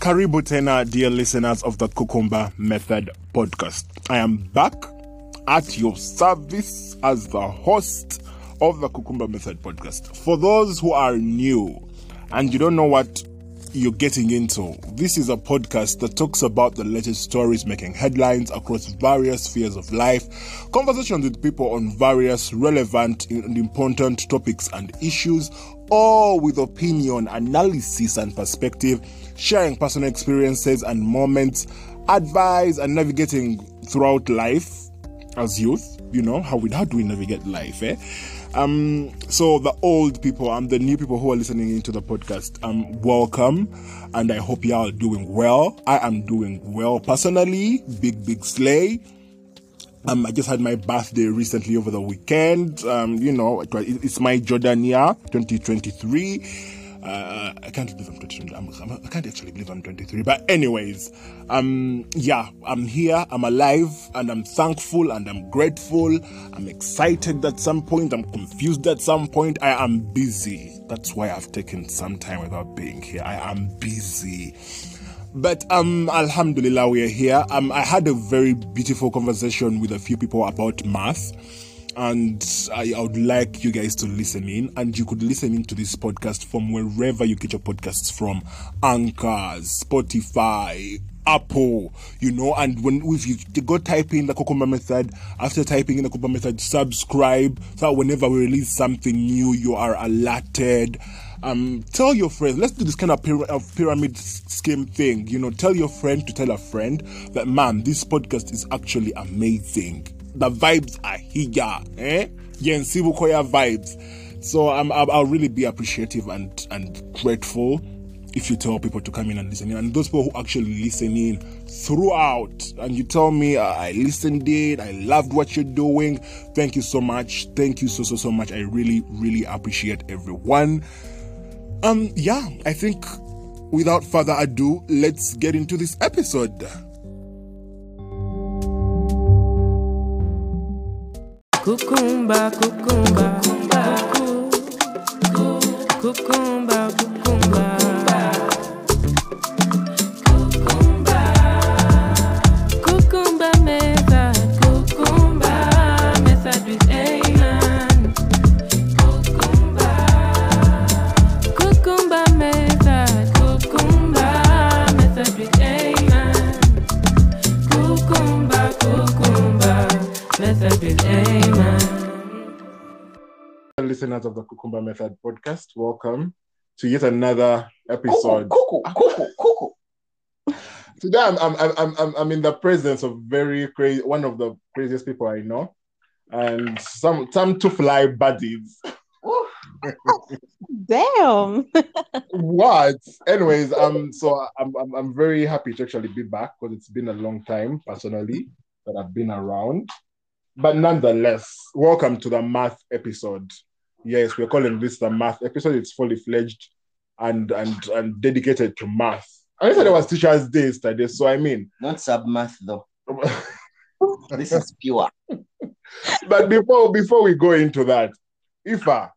Karibu tena, dear listeners of the Cucumber Method podcast. I am back at your service as the host of the Cucumber Method podcast. For those who are new and you don't know what you're getting into, this is a podcast that talks about the latest stories making headlines across various spheres of life, conversations with people on various relevant and important topics and issues, all with opinion, analysis, and perspective, sharing personal experiences and moments, advice, and navigating throughout life as youth. You know, how, we, how do we navigate life, eh? Um, so the old people and the new people who are listening into the podcast, um, welcome, and I hope y'all are doing well. I am doing well personally. Big big slay. Um, I just had my birthday recently over the weekend. Um, you know, it, it's my Jordan year, 2023. Uh, I can't believe I'm 23. I'm, I'm, I can't actually believe I'm 23. But anyways, um, yeah, I'm here. I'm alive, and I'm thankful, and I'm grateful. I'm excited at some point. I'm confused at some point. I am busy. That's why I've taken some time without being here. I am busy. But um, Alhamdulillah, we are here. Um, I had a very beautiful conversation with a few people about math and I, I, would like you guys to listen in and you could listen into this podcast from wherever you get your podcasts from anchors spotify apple you know and when if you go type in the cucumber method after typing in the cucumber method subscribe so whenever we release something new you are alerted um tell your friends let's do this kind of, of pyramid scheme thing you know tell your friend to tell a friend that man this podcast is actually amazing the vibes are here. Eh? Yensibu Koya vibes. So um, I'll, really be appreciative and, and grateful if you tell people to come in and listen in. And those people who actually listen in throughout and you tell me I listened in, I loved what you're doing. Thank you so much. Thank you so so so much. I really really appreciate everyone. Um yeah, I think without further ado, let's get into this episode. Cucumba, cucumba, cucumba, cucumba, cucumba. Listeners of the Cucumber Method podcast. Welcome to yet another episode. Cuckoo, cuckoo, cuckoo, Today, I'm, I'm, I'm, I'm, I'm in the presence of very crazy, one of the craziest people I know, and some some to fly buddies. Damn. what? Anyways, um, so I'm, I'm I'm very happy to actually be back because it's been a long time personally that I've been around. But nonetheless, welcome to the math episode yes, we're calling this the math episode. It's fully fledged and and and dedicated to math. I said it was Teachers' Day yesterday, so I mean, not sub math though. this is pure. but before before we go into that, Iffah,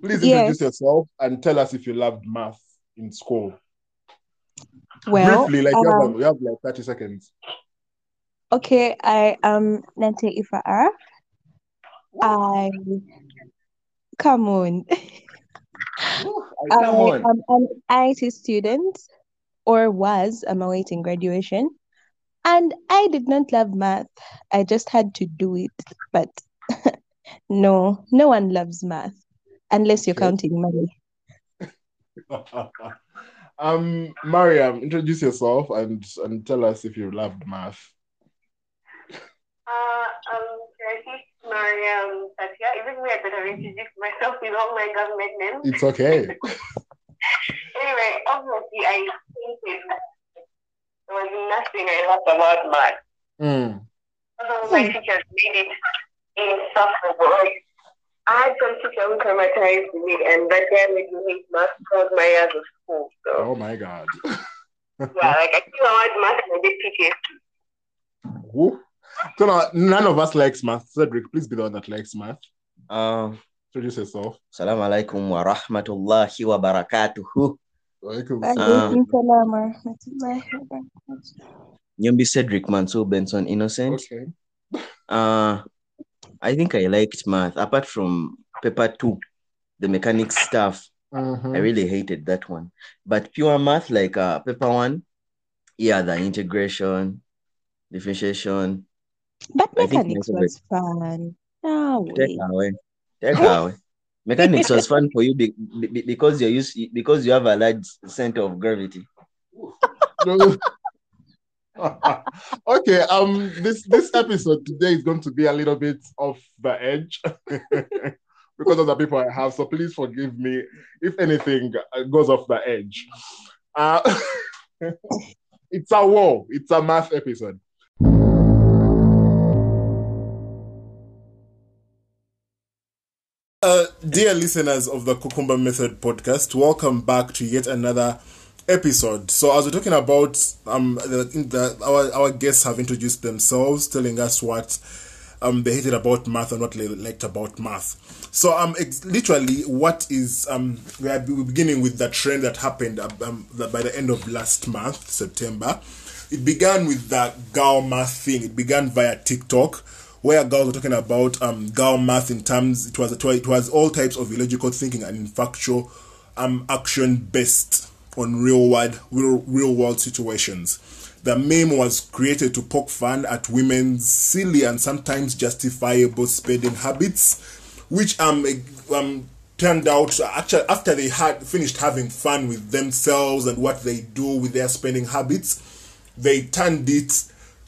please introduce yourself and tell us if you loved math in school. Well, briefly, like um, you, have, um, you have like thirty seconds. Okay, I am Nante Iffah R. I Come on. come on. I'm an IT student or was, I'm awaiting graduation. And I did not love math. I just had to do it. But no, no one loves math unless you're counting money. um, Mariam, introduce yourself and and tell us if you loved math. Uh, um, Mariam Satya. Even me, I could have introduced myself with all my government names. It's okay. anyway, obviously, I thinking there was nothing I loved about math. Mm. Although my teachers made it insufferable. I had some teacher who traumatized me, and that guy made me hate math throughout my years of school. So. Oh my god. yeah, like I think I had math and I did PTSD. Who? So now, none of us likes math. Cedric, please be the one that likes math. Um, Introduce yourself. Assalamu alaikum wa rahmatullahi wa barakatuhu. Nyombi Cedric Manso Benson Innocent. Okay. Uh, I think I liked math apart from paper two, the mechanics stuff. Mm-hmm. I really hated that one. But pure math, like uh, paper one, yeah, the integration, differentiation. But mechanics was fun. Take away. Take away. Mechanics was fun for you be, be, because you're used because you have a large center of gravity. okay, um, this this episode today is going to be a little bit off the edge because of the people I have. So please forgive me if anything goes off the edge. Uh, it's a war. It's a math episode. Uh, dear listeners of the Cucumber Method podcast, welcome back to yet another episode. So, as we're talking about, um, the, the, our our guests have introduced themselves, telling us what um they hated about math and what they liked about math. So, um, ex- literally, what is um we are beginning with the trend that happened um, by the end of last month, September. It began with the girl math thing. It began via TikTok where girls were talking about um, girl math in terms it was it was all types of illogical thinking and in factual um, action based on real world real, real world situations. The meme was created to poke fun at women's silly and sometimes justifiable spending habits, which um, um turned out actually after they had finished having fun with themselves and what they do with their spending habits, they turned it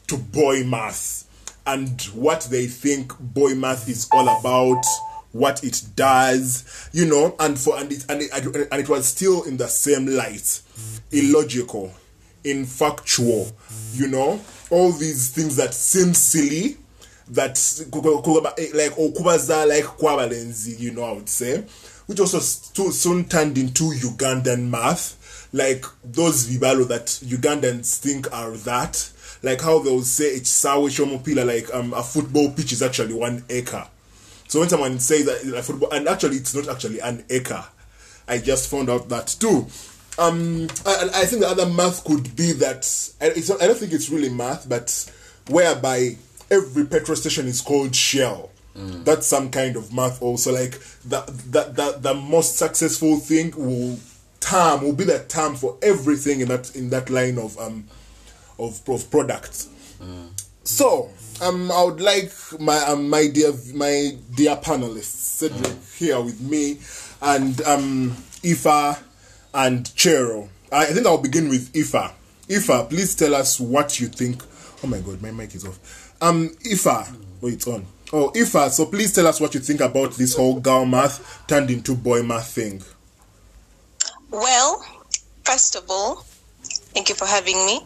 to boy math and what they think boy math is all about what it does you know and for and it and it, and it was still in the same light. Illogical infactual you know all these things that seem silly that like okubaza like kwabalenzi you know i would say which also soon turned into ugandan math. Like those vibalo that ugandans think are that like how they'll say it's Sawi Shomopila, like um, a football pitch is actually one acre. So when someone says that a football, and actually it's not actually an acre, I just found out that too. Um, I, I think the other math could be that I, I don't think it's really math, but whereby every petrol station is called Shell. Mm. That's some kind of math also. Like the, the the the most successful thing will term will be the term for everything in that in that line of um of, of products. Mm. So, um, I would like my um, my dear my dear panelists Cedric mm. here with me, and um, Iffah and Chero. I think I'll begin with Iffah. Iffah, please tell us what you think. Oh my God, my mic is off. Um, Iffah, oh, it's on. Oh, Iffah, so please tell us what you think about this whole girl math turned into boy math thing. Well, first of all, Thank you for having me.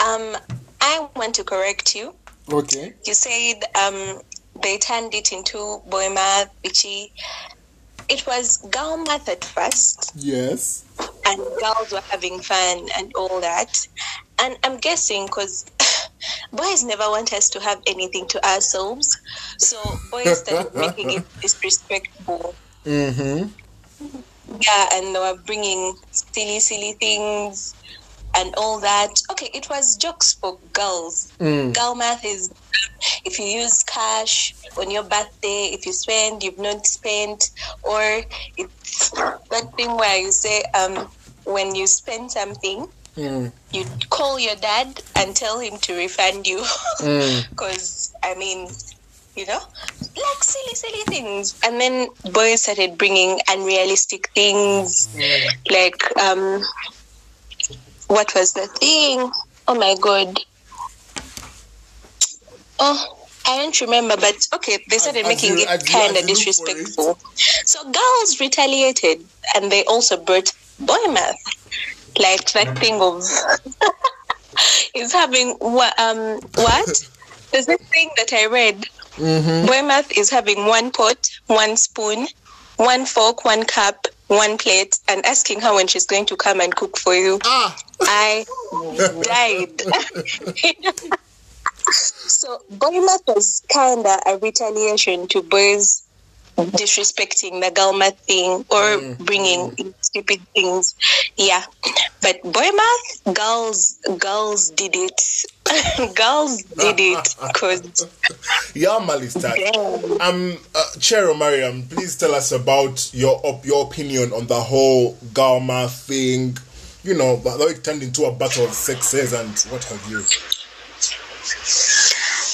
Um, I want to correct you. Okay. You said um, they turned it into boy math, which it was girl math at first. Yes. And girls were having fun and all that. And I'm guessing because boys never want us to have anything to ourselves. So boys started making it disrespectful. Mm-hmm. Yeah, and they were bringing silly, silly things and all that. Okay, it was jokes for girls. Mm. Girl math is if you use cash on your birthday, if you spend, you've not spent, or it's that thing where you say, um, when you spend something, mm. you call your dad and tell him to refund you. Because, mm. I mean, you know, like silly, silly things. And then boys started bringing unrealistic things, mm. like um, what was the thing? Oh my god. Oh, I don't remember, but okay, they started as, making you, it kind of disrespectful. So girls retaliated, and they also brought boy math, like that thing of is having what um what? There's this thing that I read. Mm-hmm. Boy math is having one pot, one spoon, one fork, one cup, one plate, and asking her when she's going to come and cook for you. Ah. I died. so boy math was kind of a retaliation to boys disrespecting the Galma thing or mm. bringing stupid things. Yeah, but boy math, girls, girls did it. girls did it because. yeah, Malista. Um, uh, Chero Mariam, please tell us about your op- your opinion on the whole Galma thing. You know, that it turned into a battle of sexes and what have you.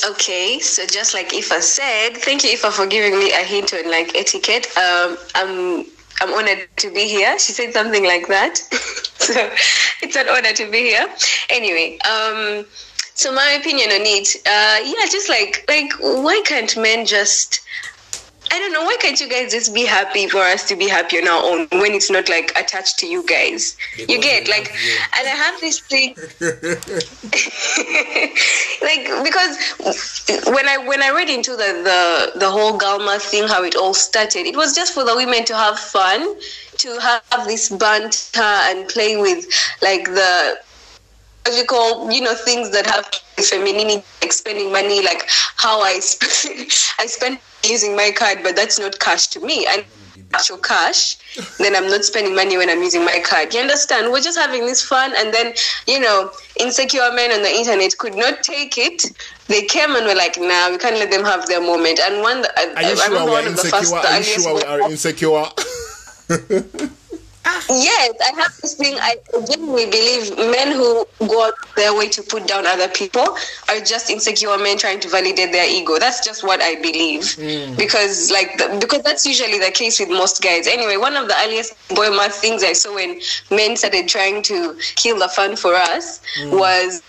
Okay, so just like Iffah said, thank you Iffah for giving me a hint on like etiquette. Um, I'm I'm honored to be here. She said something like that, so it's an honor to be here. Anyway, um, so my opinion on it, uh, yeah, just like like why can't men just I don't know. Why can't you guys just be happy for us to be happy on our own when it's not like attached to you guys? Because you get like, and I have this thing, like because when I when I read into the the the whole Galma thing, how it all started, it was just for the women to have fun, to have this banter and play with like the logical, you know, things that have femininity, like spending money, like how I spend, I spend using my card, but that's not cash to me. And actual cash, then I'm not spending money when I'm using my card. You understand? We're just having this fun, and then you know, insecure men on the internet could not take it. They came and were like, "Nah, we can't let them have their moment." And one, are you I sure we're insecure? Are you sure we are insecure? Yes, I have this thing. I genuinely believe men who go out their way to put down other people are just insecure men trying to validate their ego. That's just what I believe. Mm. Because, like, the, because that's usually the case with most guys. Anyway, one of the earliest boy math things I saw when men started trying to kill the fun for us mm. was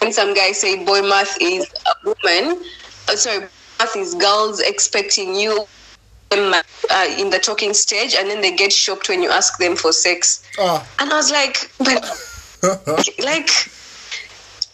when some guys say boy math is a woman. Oh, sorry, math is girls expecting you uh, in the talking stage and then they get shocked when you ask them for sex. Oh. And I was like, but like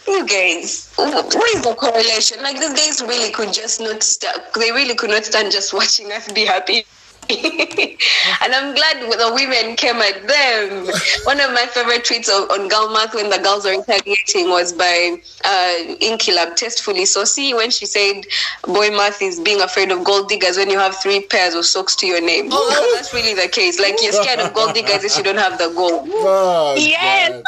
you guys, what is the correlation? Like these guys really could just not st- they really could not stand just watching us be happy. and I'm glad the women came at them. One of my favorite tweets on, on Galmath when the girls were interrogating was by uh, Inkilab, Tastefully Saucy, when she said, Boy math is being afraid of gold diggers when you have three pairs of socks to your name. Oh. that's really the case. Like, you're scared of gold diggers if you don't have the gold. Oh, yes!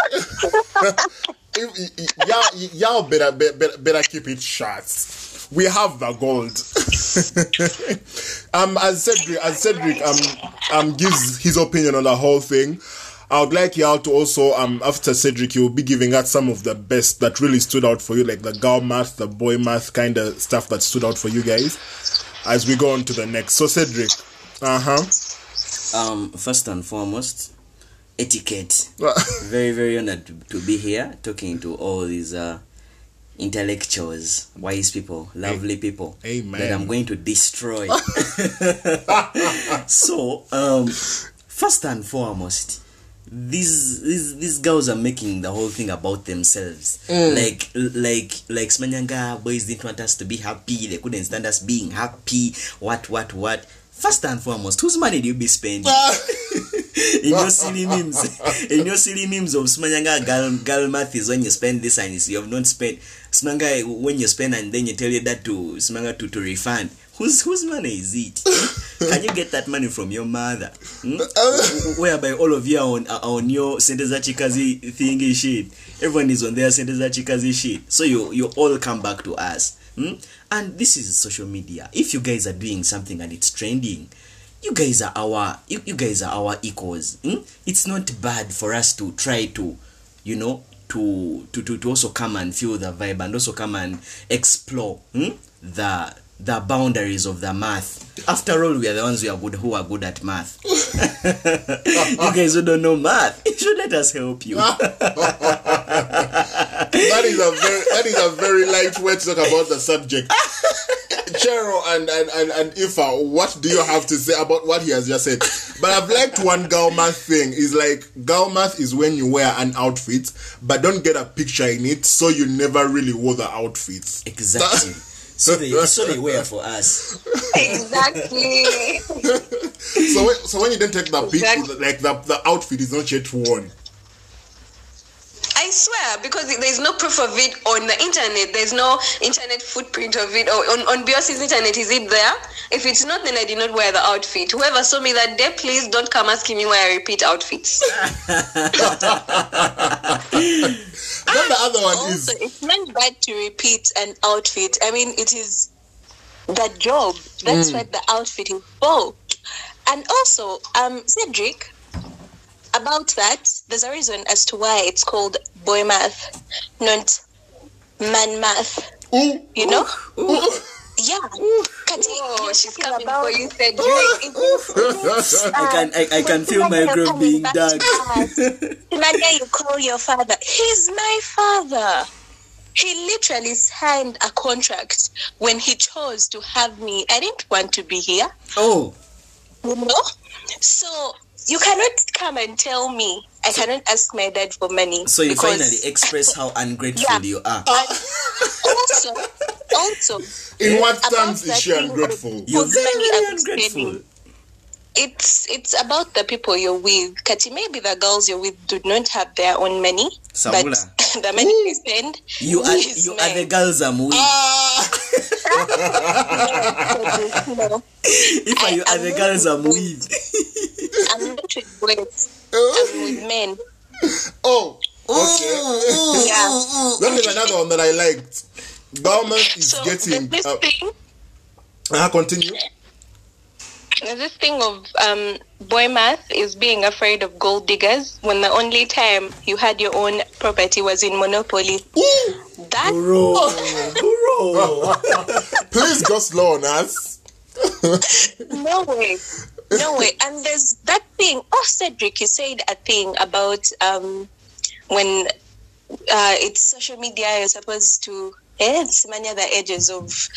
y'all, y'all better, better, better keep it shut. we have the gold. um, as Cedric, as Cedric um, um gives his opinion on the whole thing, I would like y'all to also um after Cedric, you'll be giving out some of the best that really stood out for you, like the girl math, the boy math kind of stuff that stood out for you guys. As we go on to the next, so Cedric, uh huh. Um, first and foremost, etiquette. very very honored to, to be here talking to all these uh intellectuals, wise people, lovely people Amen. that I'm going to destroy. so, um, first and foremost, these these these girls are making the whole thing about themselves. Mm. Like like like Smanyanga boys didn't want us to be happy. They couldn't stand us being happy. What what what? First and foremost, whose money do you be spending? in your silly memes, in your silly memes of Smanyanga girl, girl math is when you spend this and you have not spent Smanga when you spend and then you tell you that to Smanga to, to refund. Whose whose money is it? Can you get that money from your mother? Hmm? Whereby all of you are on are on your Sendeza Chikazi thingy shit. Everyone is on their Sendeza Chikazi shit. So you you all come back to us. Hmm? And this is social media. If you guys are doing something and it's trending, you guys are our you, you guys are our equals. Hmm? It's not bad for us to try to, you know, to, to, to, to also come and feel the vibe and also come and explore hmm? the the boundaries of the math. After all, we are the ones who are good who are good at math. you guys who don't know math, you should let us help you. that is a very that is a very light way to talk about the subject. Chero and, and, and, and Iffah, what do you have to say about what he has just said? But I've liked one Galmath thing is like Galmath is when you wear an outfit, but don't get a picture in it, so you never really wore the outfit. Exactly. so they so they wear for us. Exactly. so when, so when you don't take the exactly. picture, like the, the outfit is not yet worn. I I swear, because there's no proof of it on the internet. There's no internet footprint of it. Or on, on Beyonce's internet, is it there? If it's not, then I did not wear the outfit. Whoever saw me that day, please don't come asking me why I repeat outfits. then the other one also, is it's not bad to repeat an outfit. I mean, it is the job. That's Mm. what the outfit is for. And also, um, Cedric, about that, there's a reason as to why it's called boy math, not man math. ooh, You know? ooh, Yeah. Kati, Oh, she's coming about for you, Cedric. I can I, I can feel my girl being dug. Imagine you call your father. He's my father. He literally signed a contract when he chose to have me. I didn't want to be here, Oh, you know? So you cannot come and tell me I cannot ask my dad for money. so you because- finally express how ungrateful Yeah. you are. also, also, in what terms is she ungrateful? You're Because very, money very ungrateful. Spending. it's it's about the people you're with. Kati, maybe the girls you're with do not have their own money, Samula. but the money they spend, You are is you are the girls I'm with. No, If I, you are I'm the girls I'm with- with. I'm not with boys. I'm with men. oh, okay. Yeah. Then there's another one that I liked. Government is So getting. there's this Uh, thing, uh, continue. There's this thing of um, boy math is being afraid of gold diggers when the only time you had your own property was in Monopoly. That Bro, bro. Please go slow on us. no way. No way. And there's that thing. Oh, Cedric, you said a thing about um, when uh, it's social media, you're supposed to eh, many the edges of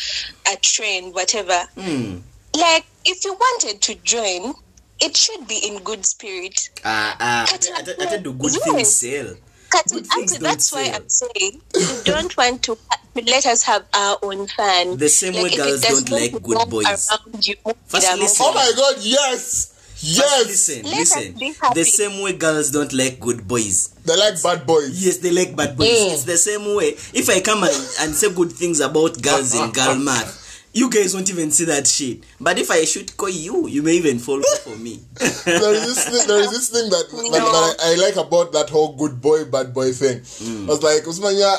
a trend, whatever. Hmm. Like, if you wanted to join, it should be in good spirit. Ah, ah. I, I, I good Yes. things sell. Cut Good things don't That's why sell. I'm saying you don't want to let us have our own fun. The same way girls don't like good boys. around you, First listen. Oh my god, yes! First, Yes! listen, Let listen. The same way girls don't like good boys. They like bad boys. Yes, they like bad boys. Mm. It's the same way. If I come and, and say good things about girls in girl math, you guys won't even see that shit. But if I should call you, you may even fall for me. there is this thing, there is this thing that, that, that I, I like about that whole good boy bad boy thing. I was like, Usmanya,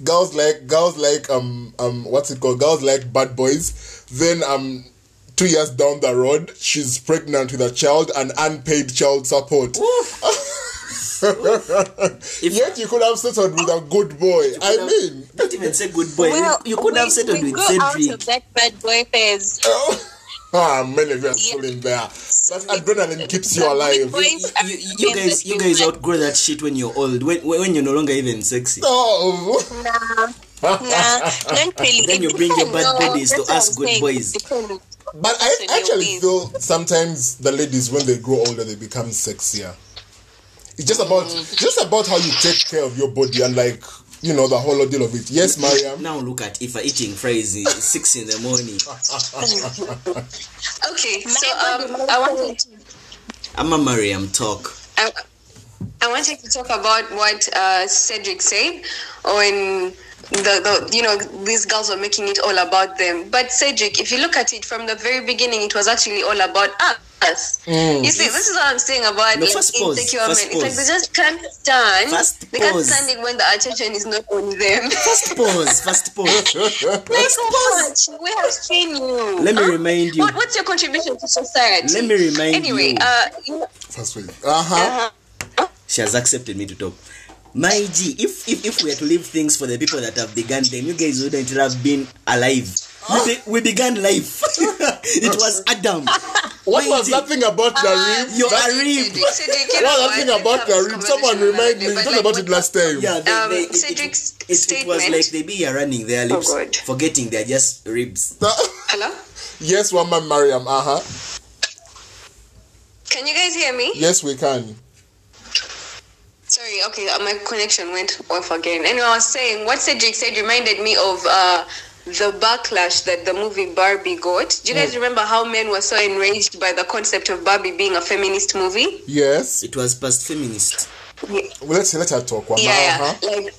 y- girls like girls like um um what's it called? Girls like bad boys. Then um two years down the road, she's pregnant with a child and unpaid child support. Yet you could have settled with a good boy. I have- mean, Don't even say good boy. Well, you, you could have we- settled we with go out Cedric. of that bad boy phase. ah, many of you are still in there. That adrenaline keeps you alive. Boys You, you, you guys, you guys outgrow that shit when you're old. When when you're no longer even sexy. No. Nah, nah, don't really. Then you bring your depends, bad no, bodies to that's what us good saying. boys. But I So actually feel sometimes the ladies when they grow older they become sexier. It's just about just about how you take care of your body and like you know the whole ordeal of it. Yes, Mariam. Now look at if I eating fries in six in the morning. Okay, so um, I wanted to, I'm a Mariam talk. I, I wanted to talk about what uh, Cedric said when the, the you know these girls were making it all about them. But Cedric, if you look at it from the very beginning, it was actually all about us. You see, this is what I'm saying about No, in- first insecure men. It's like they just can't stand. First they can't pause. stand it when the attention is not on them. First pause, first pause. like so much. We have seen you. Let me Huh? remind you. What, what's your contribution to society? Let me remind anyway, you. uh, you know, First way. Uh huh. She has accepted me to talk. My G, if, if if we are to leave things for the people that have begun them, you guys wouldn't have been alive. We, be, we began life. it was Adam. What was that thing about the rib? You're That- a rib. Cedric, Cedric, you know What was that thing about the this rib? Someone conversation remind me. another We talked about it last time. Yeah, they, Um, they, it, Cedric's it, it, it was like they be are running their lips, God. forgetting they're just ribs. Hello? yes, one man, Mariam. Uh huh. Can you guys hear me? Yes, we can. Sorry, okay, uh, my connection went off again. Anyway, I was saying what Cedric said reminded me of uh, the backlash that the movie Barbie got. Do you Mm. guys remember how men were so enraged by the concept of Barbie being a feminist movie? Yes. It was past feminist. well, let's let her talk. Yeah, yeah. Uh-huh. like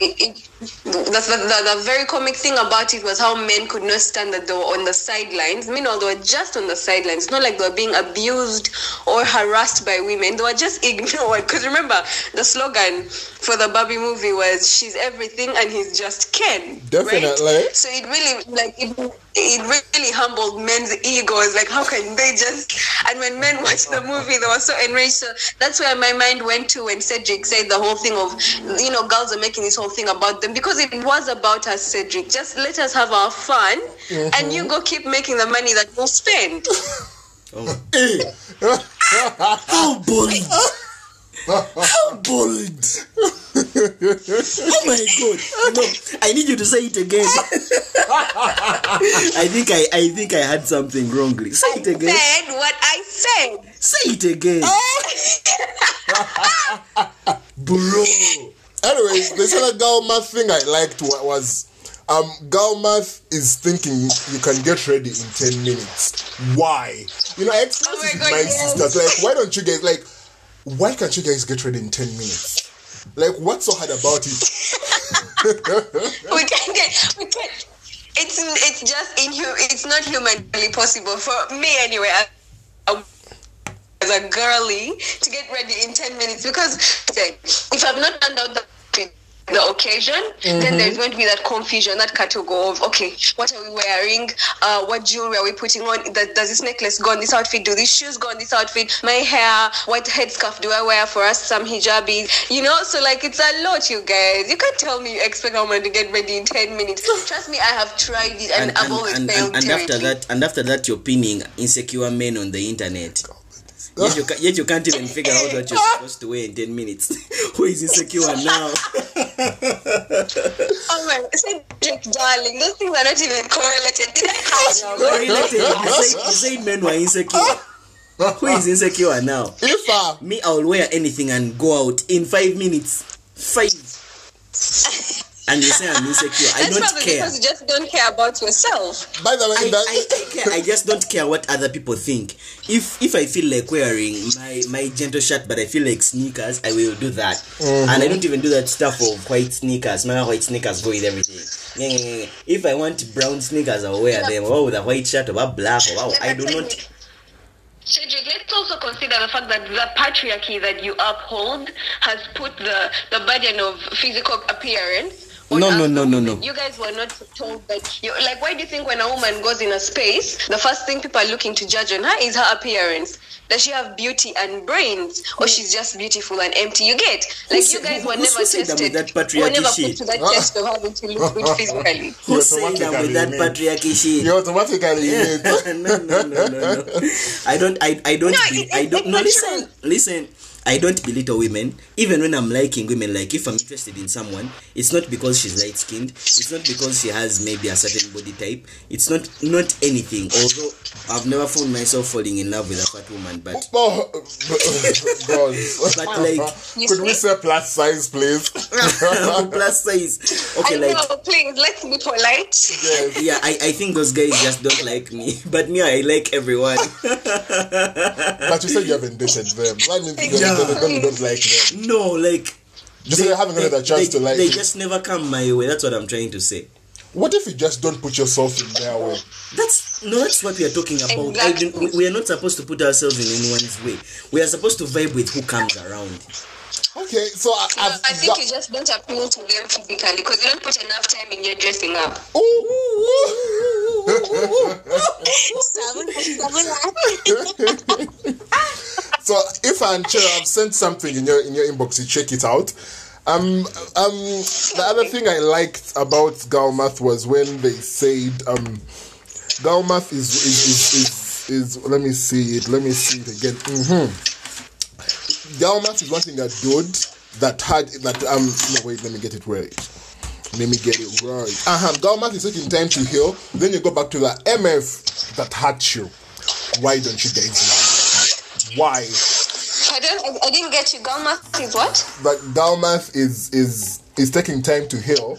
it, it, the, the, the, very comic thing about it was how men could not stand that they were on the sidelines. Meanwhile, they were just on the sidelines. It's not like they were being abused or harassed by women. They were just ignored. Because remember, the slogan for the Barbie movie was "She's everything and he's just Ken." Definitely. Right? So it really like it, it really humbled men's egos. Like, how can they just? And when men watched the movie, they were so enraged. So that's where my mind went to when Cedric said the whole thing of, you know, girls are making this whole thing about them because it was about us, Cedric. Just let us have our fun, mm-hmm. and you go keep making the money that we'll spend. oh. Hey. How bold! How bold! oh my god! No, I need you to say it again. I think I, I think I had something wrongly. Say it again. I Said what I said. Say it again. Bro. Anyways, this other girl math thing I liked was um girl math is thinking you can get ready in 10 minutes. Why? You know, I expressed oh my, God, my yes. sisters like why don't you guys like why can't you guys get ready in 10 minutes? Like what's so hard about it? we can get we can it's it's just inhu- it's not humanly possible for me anyway. As a girly to get ready in 10 minutes because if I've not done out the the occasion, mm-hmm. then there's going to be that confusion, that category of okay, what are we wearing? Uh, what jewelry are we putting on? Does this necklace go on this outfit? Do these shoes go on this outfit? My hair, what headscarf do I wear for us? Some hijabi, you know. So like it's a lot, you guys. You can't tell me you expect a woman to get ready in ten minutes. Trust me, I have tried it and, and I've always and, failed. And, and after that, and after that, you're pinning insecure men on the internet. Yet you, yet you can't even figure out what you're supposed to wear in 10 minutes. Who is insecure now? oh my, Cedric, darling, those things are not even correlated. correlated. You say, you say men were insecure. Who is insecure now? If uh, me, I'll wear anything and go out in five minutes. Five and you say I'm insecure. I That's don't care. Because you just don't care about yourself. By the way, I, that... I, I, care. I just don't care what other people think. If if I feel like wearing my my gentle shirt, but I feel like sneakers, I will do that. Mm-hmm. And I don't even do that stuff of white sneakers. My white sneakers go with everything. If I want brown sneakers, I'll wear them. Or with a white shirt or a black. Or I do not. Cedric, let's also consider the fact that the patriarchy that you uphold has put the, the burden of physical appearance no, no, no, no, no. You guys were not told that. You, like, why do you think when a woman goes in a space, the first thing people are looking to judge on her is her appearance? Does she have beauty and brains, or she's just beautiful and empty? You get like you guys were never tested. That with patriarchy were never put to that test of having to look good physically. Who said that with that patriarchy shit? You automatically yeah. no, no, no, no, no. I don't. I, I don't. No, be, it, I don't. No, listen, listen. I don't belittle women, even when I'm liking women. Like if I'm interested in someone, it's not because she's light skinned. It's not because she has maybe a certain body type. It's not not anything. Although I've never found myself falling in love with a fat woman, but oh, but like, could we say plus size, please? plus size. Okay, I like know, please let's be polite. Yes. Yeah, I, I think those guys just don't like me, but me I like everyone. but you said you haven't dated them. That means you yeah. Don't, don't like them. No, like just they, haven't had a chance they, to like. They you. just never come my way. That's what I'm trying to say. What if you just don't put yourself in their way? That's no, that's what we are talking about. Exactly. I, we are not supposed to put ourselves in anyone's way. We are supposed to vibe with who comes around. Okay, so I, no, I think you just don't appeal to them physically because you don't put enough time in your dressing up. so if I'm sure I've sent something in your in your inbox, you check it out. Um, um, the other thing I liked about Galmath was when they said um, Galmath is is, is is is let me see it. Let me see it again. Mm-hmm. Galmath is wanting a dude that had that um no wait let me get it right. Let me get it right. Uh-huh. Galmath is taking time to heal. Then you go back to the MF that hurt you. Why don't you get know? Why? I don't. I didn't get you. Galmath is what? But Galmath is is is taking time to heal.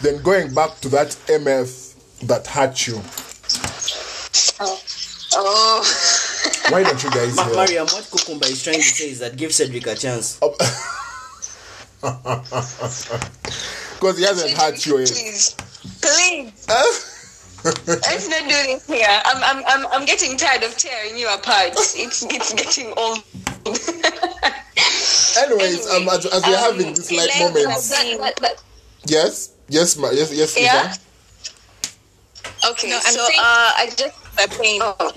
Then going back to that MF that hurt you. Oh. Oh. Why don't you guys heal? Mariam, what Kukumba is trying to say is that give Cedric a chance. Oh. Because he hasn't had you yet. Please, please. Let's not do this here. I'm, I'm, I'm, I'm getting tired of tearing you apart. It's, it's getting old. Anyways, um, as, as we're Um, having this light let's- moments. that- that- that- Yes, yes, ma, yes, yes, Yeah. Eva. Okay, No, I'm so saying- uh, I just the pain. Oh,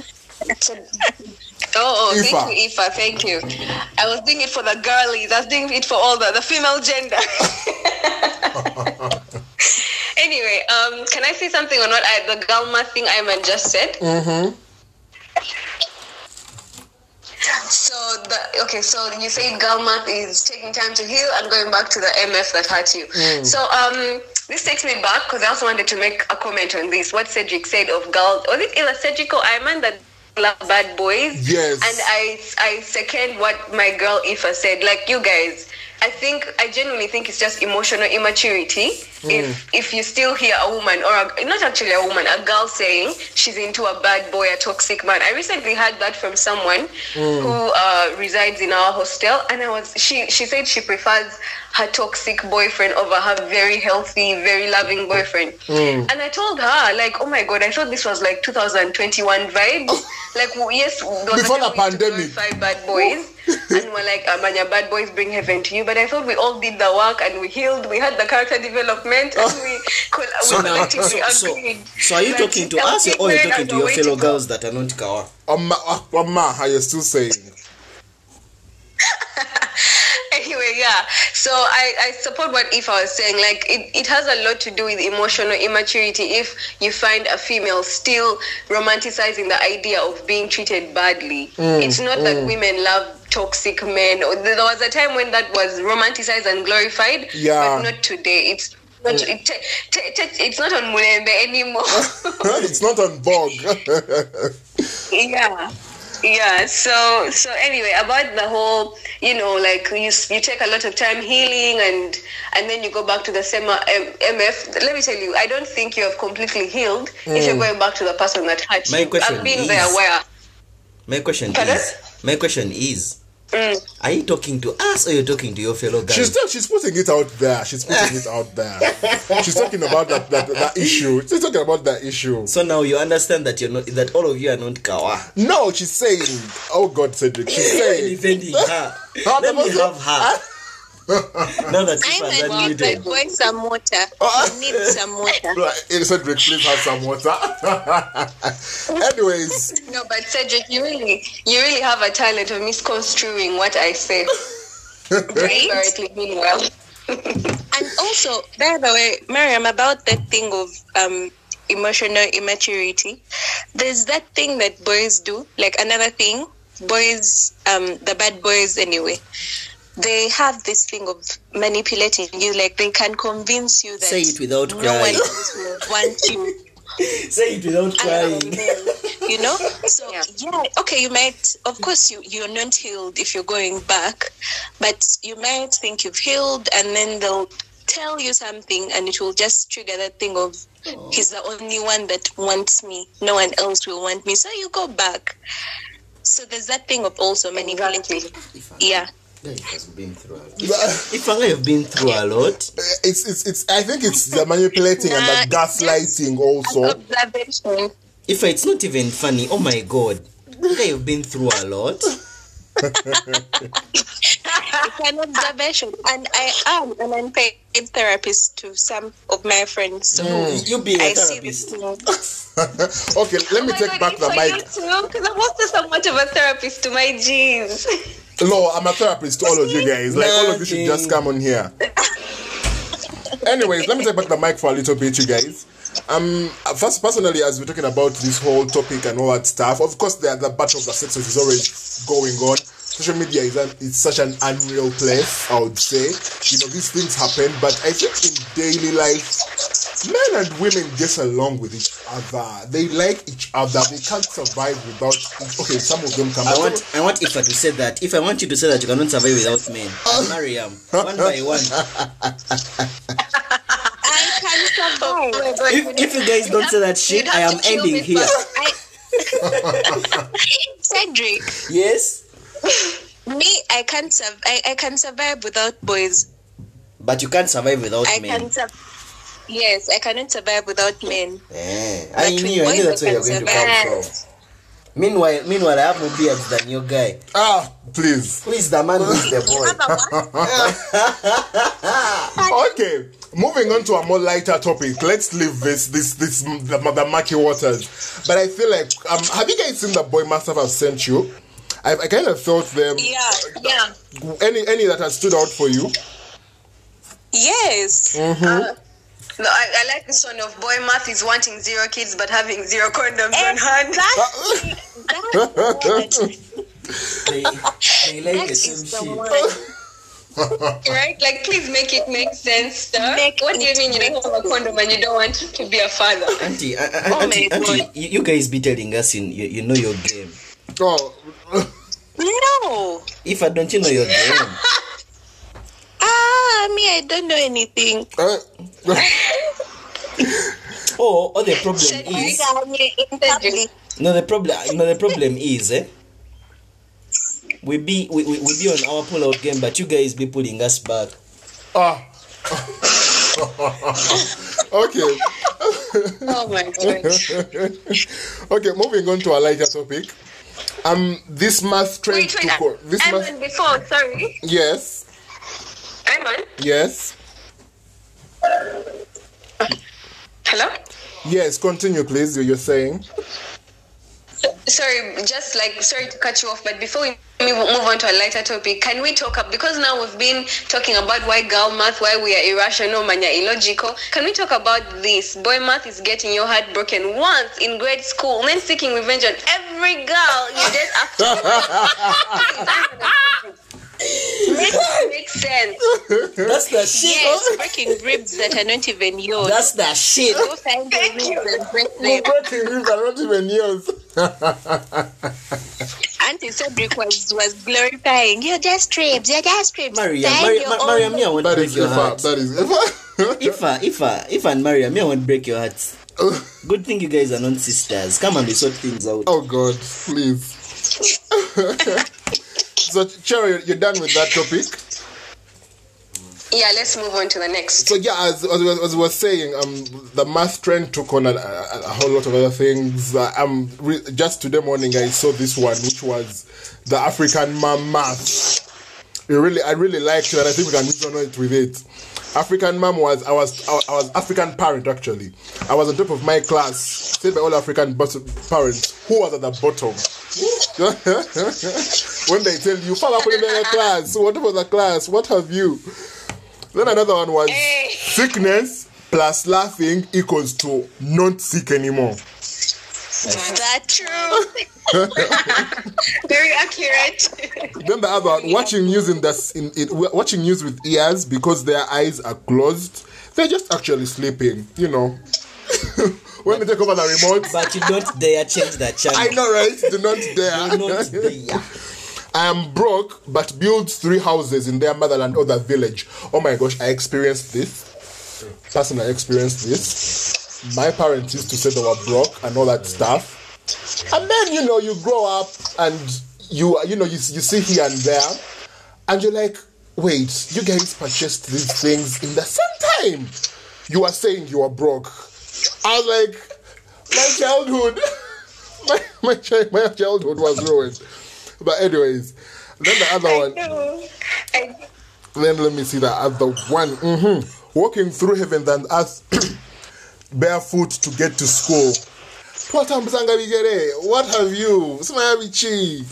oh, oh Iffah. thank you, Iffah. Thank you. I was doing it for the girlies. I was doing it for all the, the female gender. anyway, um, can I say something on what I, the Galma thing Iman just said? Mm-hmm. So the okay, so you say Galma is taking time to heal and going back to the MF that hurt you. So um, this takes me back because I also wanted to make a comment on this. What Cedric said of Gal was it either Cedric or Iman that love bad boys? Yes. And I I second what my girl Iffah said. Like you guys, I think I genuinely think it's just emotional immaturity. Hmm. If if you still hear a woman or a, not actually a woman, a girl saying she's into a bad boy, a toxic man. I recently heard that from someone hmm. who uh, resides in our hostel, and I was she she said she prefers her toxic boyfriend over her very healthy, very loving boyfriend. Hmm. And I told her like, oh my god, I thought this was like 2021 vibes. like yes, Before the pandemic. five bad boys. and we're like, Amanya, bad boys bring heaven to you. But I thought we all did the work and we healed. We had the character development and we, col- So we now, so, so, so are you talking to us or are you talking to your fellow to girls that are not kawa? Amma, ah, Amma, are you still saying? anyway, yeah. So I, I support what Iffah was saying. Like it, it has a lot to do with emotional immaturity if you find a female still romanticizing the idea of being treated badly. Mm, it's not that mm. women love toxic men. There was a time when that was romanticized and glorified. Yeah. But not today. It's not, mm. it, t- t- t- it's not on Mulembe anymore. it's not on Bog. yeah yeah so so anyway about the whole you know like you you take a lot of time healing and and then you go back to the same M- mf let me tell you i don't think you have completely healed if you're mm. going back to the person that hurt My you. Question i've been there is- where My question Pardon? is, my question is, Mm. are you talking to us or you're talking to your fellow guys? she's she's putting it out there. She's putting it out there. She's talking about that, that that issue. She's talking about that issue. so now you understand that you're not that all of you are not kawa. No, she's saying, oh God, Cedric, she's saying. Defending her. How Let me have her. now that I'm Tifa a need my boy some water. Oh. I need some water. Right, Cedric, please have some water. Anyways, no but cedric you really you really have a talent of misconstruing what i said very correctly meanwhile And also, by the way, Mariam, about that thing of um emotional immaturity, there's that thing that boys do, like another thing, boys, um, the bad boys anyway. They have this thing of manipulating you, like they can convince you that Say it without no crying. one else will want you. Say it without um, crying. you know so yeah. okay you might of course you you're not healed if you're going back but you might think you've healed and then they'll tell you something and it will just trigger that thing of oh. he's the only one that wants me no one else will want me so you go back so there's that thing of also manipulating yeah Guy has been through a lot. If, if I have been through a lot, eh, it's it's it's. I think it's the manipulating and the gaslighting also. if it's not even funny, oh my god, I have been through a lot. it's an observation and i am an unpaid therapist to some of my friends so mm. You being a i see this therapist. Okay, let me Oh my take God, back the for mic. because I'm also somewhat of a therapist to my G's. No, I'm a therapist to all of you guys. Like all of you should just come on here. Anyways, let me take back the mic for a little bit, you guys. Um, first, personally, as we're talking about this whole topic and all that stuff, of course, the the battle of the sexes is already going on. Social media is an, it's such an unreal place. I would say, you know, these things happen, but I think in daily life, men and women get along with each other. They like each other. They can't survive without. Each, okay, some of them can. I want I want Iffah to say that. If I want you to say that you cannot survive without men, I'll marry him one by one. I can survive. If, if you guys don't say that shit, I am ending here. I, Cedric, Yes. me, I can't survive. I, I can survive without boys. But you can't survive without I men. can sur- Yes, I cannot survive without men. Eh, I with knew, I knew that's where you're can going to come from. Meanwhile, meanwhile, I have more beards than your guy. Ah, please. Who is the man? Who is the boy? Okay, moving on to a more lighter topic. Let's leave this, this, this, the, the murky waters. But I feel like, um, have you guys seen the boy master I've sent you? I, I kind of felt them. Yeah, yeah. Any, any that has stood out for you? Yes. Mm-hmm. No, I, I like this one of boy math is wanting zero kids but having zero condoms on hand. Exactly. That's the they, they like That the same shit. Right? Like, please make it make sense, sir. Make what do you mean you don't have a condom and you don't want to be a father? Auntie, uh, uh, Oh auntie, my auntie you, you guys be telling us in, you, you know your game. Oh, No. If I don't, you know your game. Ah, me, I don't know anything. uh, Oh, oh, the problem is no, the problem, no, the problem is, eh? We be we, we, we be on our pull out game, but you guys be pulling us back. ah. okay. Oh my god. okay, moving on to a lighter topic. Um, this math trend Wait, wait. to co- this I'm math. before, sorry. Yes, I'm yes, Hello? yes. Continue, please. You- You're saying. Sorry, just like sorry to cut you off, but before we move move on to a lighter topic, can we talk up because now we've been talking about why girl math, why we are irrational, mania illogical. Can we talk about this? Boy math is getting your heart broken once in grade school, then seeking revenge on every girl you date after. Make it make sense. That's the shit. Yes, breaking ribs that are not even yours. That's the shit. Go find the ribs and break You're them. breaking ribs are not even yours. Auntie Cedric was, was glorifying. You're just ribs, you're just ribs. Mariam, Find Mariam, your Ma- own Mariam, me I want to That break is your Iffah. heart. That is Iffah. If I, if I, and Mariam, me I want to break your heart. Good thing you guys are not sisters. Come and we sort things out. oh God, please. so, Cherry, you're- done with that topic. Yeah, let's move on to the next. So yeah, as, as, we- as we were saying, um, the math trend took on a, a, a whole lot of other things. Uh, um, re- just today morning, I saw this one, which was the African mom math. It really, I really liked it, and I think we can resonate with it. African mom was, I was, I was African parent actually. I was on top of my class, said by all African parents. Who was at the bottom? when they tell you, "Father, put in the class. What about the class? What have you?" Then another one was eh. sickness plus laughing equals to not sick anymore. That true. Very accurate. Then the other watching news in the in, in watching news with ears because their eyes are closed. They're just actually sleeping, you know. when they take over the remote, But you don't dare change that channel. I know, right? Do not dare. Do not dare. dare. I am broke, but builds three houses in their motherland or their village. Oh my gosh, I experienced this. Personally, I experienced this. My parents used to say they were broke and all that stuff. And then, you know, you grow up and you, you know, you, you see here and there, and you're like, wait, you guys purchased these things in the same time. You are saying you are broke. I was like, my childhood, my, my, my childhood was ruined. But anyways, then the other one. I, Then let me see the other one. hmm Walking through heaven and earth barefoot to get to school. Twatambuzanga bigere. What have you? Smile bichi.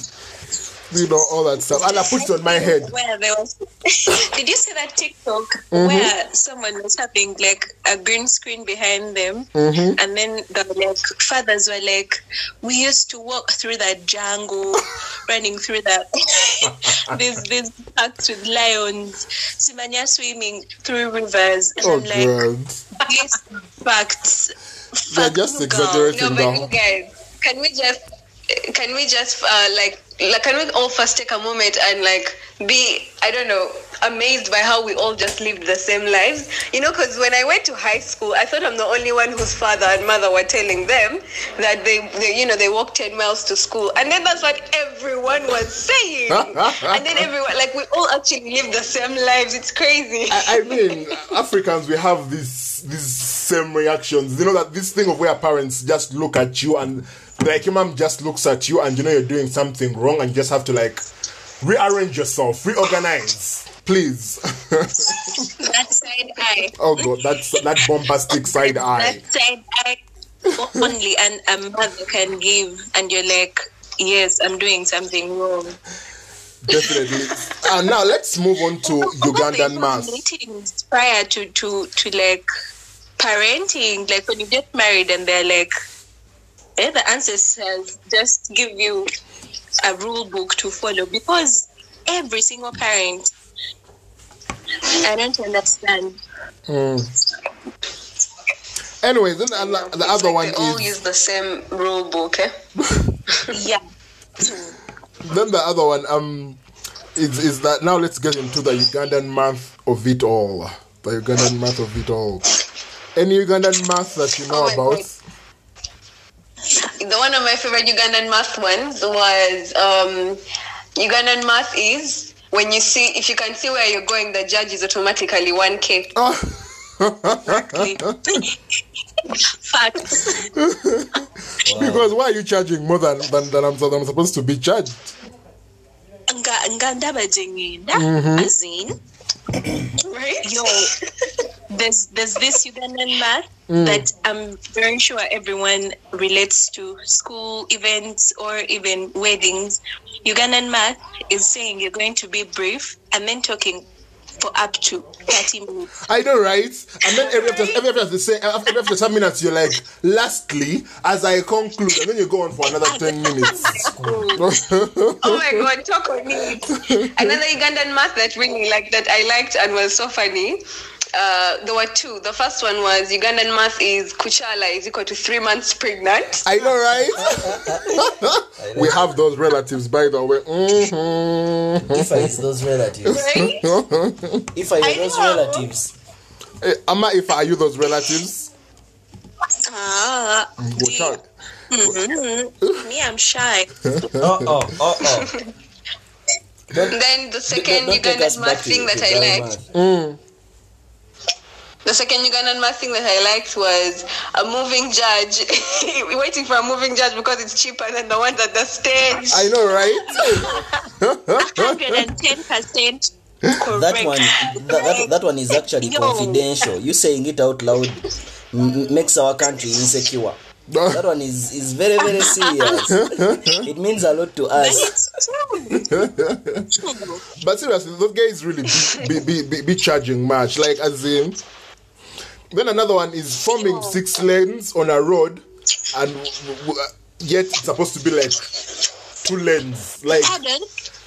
You know, all that stuff. And I put it on my head. Where there was, did you see that TikTok Mm-hmm. where someone was having like a green screen behind them, Mm-hmm. and then the like fathers were like, "We used to walk through that jungle, running through that these these parks with lions, Simanya swimming through rivers." And Oh, I'm like, God. "These facts, They're just girl." exaggerating no, but you guys, can we just can we just uh, like like can we all first take a moment and like be I don't know amazed by how we all just lived the same lives. You know, because when I went to high school, I thought I'm the only one whose father and mother were telling them that they, they you know, they walk 10 miles to school. And then that's what everyone was saying. and then everyone, like, we all actually live the same lives. It's crazy. I, I mean, Africans, we have this these same reactions. You know that this thing of where parents just look at you and like your mom just looks at you and you know you're doing something wrong and you just have to like rearrange yourself, reorganize please. that side eye. Oh god, that's that bombastic side eye. That side eye only and a mother can give, and you're like, yes, I'm doing something wrong. Definitely. And now let's move on to Ugandan mass. Meetings prior to to to like parenting, like when you get married, and they're like, eh, the ancestors just give you a rule book to follow because every single parent I don't understand. Mm. Anyway, then the, the other like one we is. all use the same rule book, eh? yeah. Then the other one um is is that now let's get into the Ugandan month of it all. The Ugandan month of it all. Any Ugandan math that you know oh about? God. The one of my favorite Ugandan math ones was um, Ugandan math is when you see if you can see where you're going, the judge is automatically one k. Oh. exactly. Facts. wow. Because why are you charging more than than, than I'm, than I'm supposed to be charged? Mm-hmm. As in, right? Yo, there's there's this Ugandan math mm. that I'm very sure everyone relates to school events or even weddings. Ugandan math is saying you're going to be brief and then talking for up to 30 minutes. I know, right? And then every after, every after, the same, every after 10 minutes, you're like, lastly, as I conclude, and then you go on for another 10 minutes. oh my god, talk on it. Another Ugandan math that really like that I liked and was so funny uh, there were two. The first one was Ugandan math is Kuchala is equal to three months pregnant. I know, right? we have those relatives, by the way. Mm-hmm. If I use those relatives. Right? if I use those relatives. Hey, eh, Amma, if I you those relatives. Ah. Watch out. Mm-hmm. Me, I'm shy. oh, oh, oh, oh. then the 2nd Ugandan math thing that I like. The second Ugandan math thing that I liked was a moving judge. waiting for a moving judge because it's cheaper than the ones at the stage. I know, right? 110%. Correct. That one, that, that, that one is actually Yo. confidential. You saying it out loud m- makes our country insecure. that one is, is very very serious. it means a lot to us. but seriously, those guys really be, be, be, be charging much. Like as in then another one is forming six lanes on a road, and yet it's supposed to be like two lanes. Like,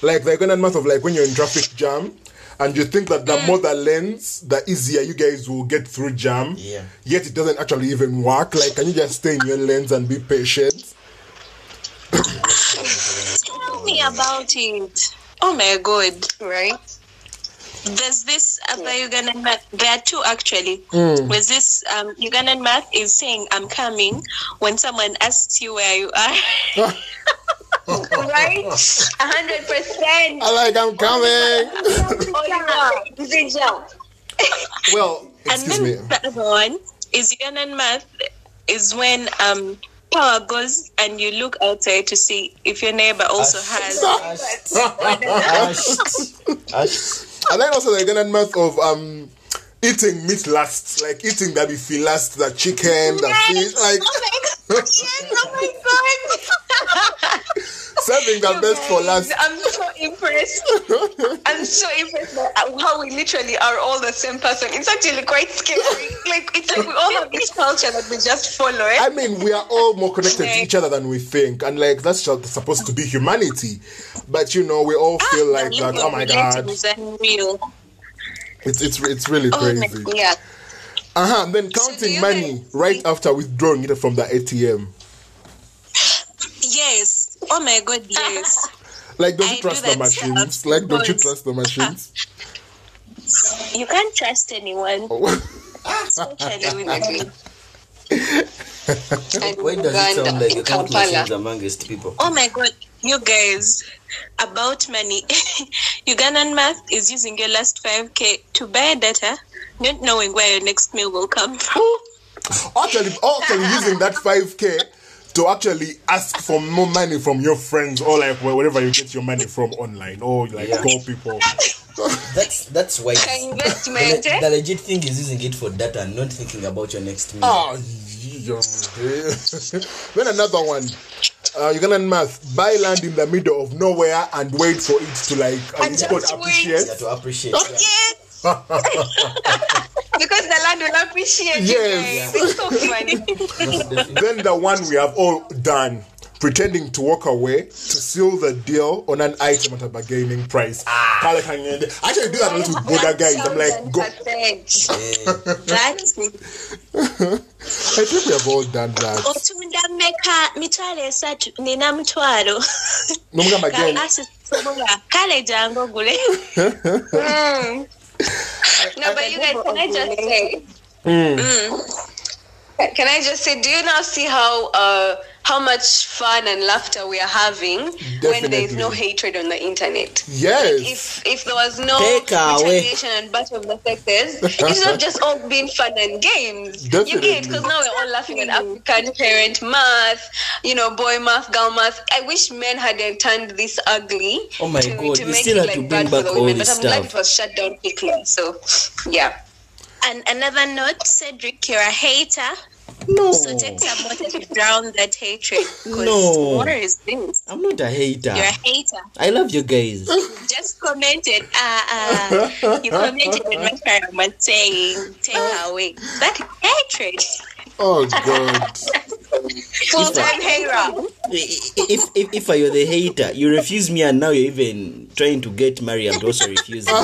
like the equivalent math of like when you're in traffic jam, and you think that the mm. more the lanes, the easier you guys will get through jam. Yeah. Yet it doesn't actually even work. Like, can you just stay in your lanes and be patient? Tell me about it. Oh my god, right? There's this other Ugandan math. There are two actually. Mm. With this um, Ugandan math is saying I'm coming when someone asks you where you are. right? Hundred percent. I like I'm coming. oh, yeah. well, excuse and then me. the other one is Ugandan math is when um power goes and you look outside to see if your neighbor also has. And then also the Ghanaian myth of um eating meat last, like eating that beef last, the chicken, the yes. fish, like. Oh my god! Yes! Oh my god! Saving the best for last. I'm so impressed. I'm so impressed by how we literally are all the same person. It's actually quite scary. Like it's like we all have this culture that we just follow. Eh? I mean, we are all more connected to each other than we think, and like that's just supposed to be humanity. But you know, we all ah, feel like that. Oh my god! It's it's it's really oh crazy. yeah. Uh huh. Then counting so money right after withdrawing it from the ATM. Yes. Oh my god, yes. Like, don't you trust the machines? Like, don't you trust the machines? You can't trust anyone. Oh. Especially with and Why does it sound like account machines amongst people? Oh my god, you guys, about money. Ugandan math is using your last 5k to buy data, not knowing where your next meal will come from. actually, actually using that 5k to actually ask for more money from your friends or like wherever you get your money from online or like yeah. call people. that's that's why investment. The, the, legit thing is using it for data and not thinking about your next meal. Oh, yeah. then another one. Uh, you're gonna math buy land in the middle of nowhere and wait for it to like uh, appreciate. Yeah, to appreciate. Yeah. Because the land will appreciate yes. you. So then the one we have all done pretending to walk away to seal the deal on an item at a bargaining price. Ah. I actually do that a little with Boda guys. I'm like, go. I think we have all done that. otunda mmeka mitwalo esatu nina mutwalo nomugamba again kale jangu ogule no but you guys can i just say Mm. mm. can i just say do you now see how uh how much fun and laughter we are having when there is no hatred on the internet. Yes. Like if if there was no Take away. retaliation and battle of the sexes, it's not just all being fun and games. You Definitely. get because now we're all laughing at African parent math, you know, boy math, girl math. I wish men hadn't turned this ugly. Oh my to, God, to you make still it have to like bring bad for back the all women, but this I'm glad it was shut down quickly. So yeah. and another note cedric you're a hater No. so take some water to drown that hatred No. water is this I'm not a hater. you're a hater I love you guys. just commented uh, uh, you commented on my paradigm saying take her away that hatred Oh God. full-time hater if, if if I were the hater, you refuse me and now you're even trying to get married and also refusing.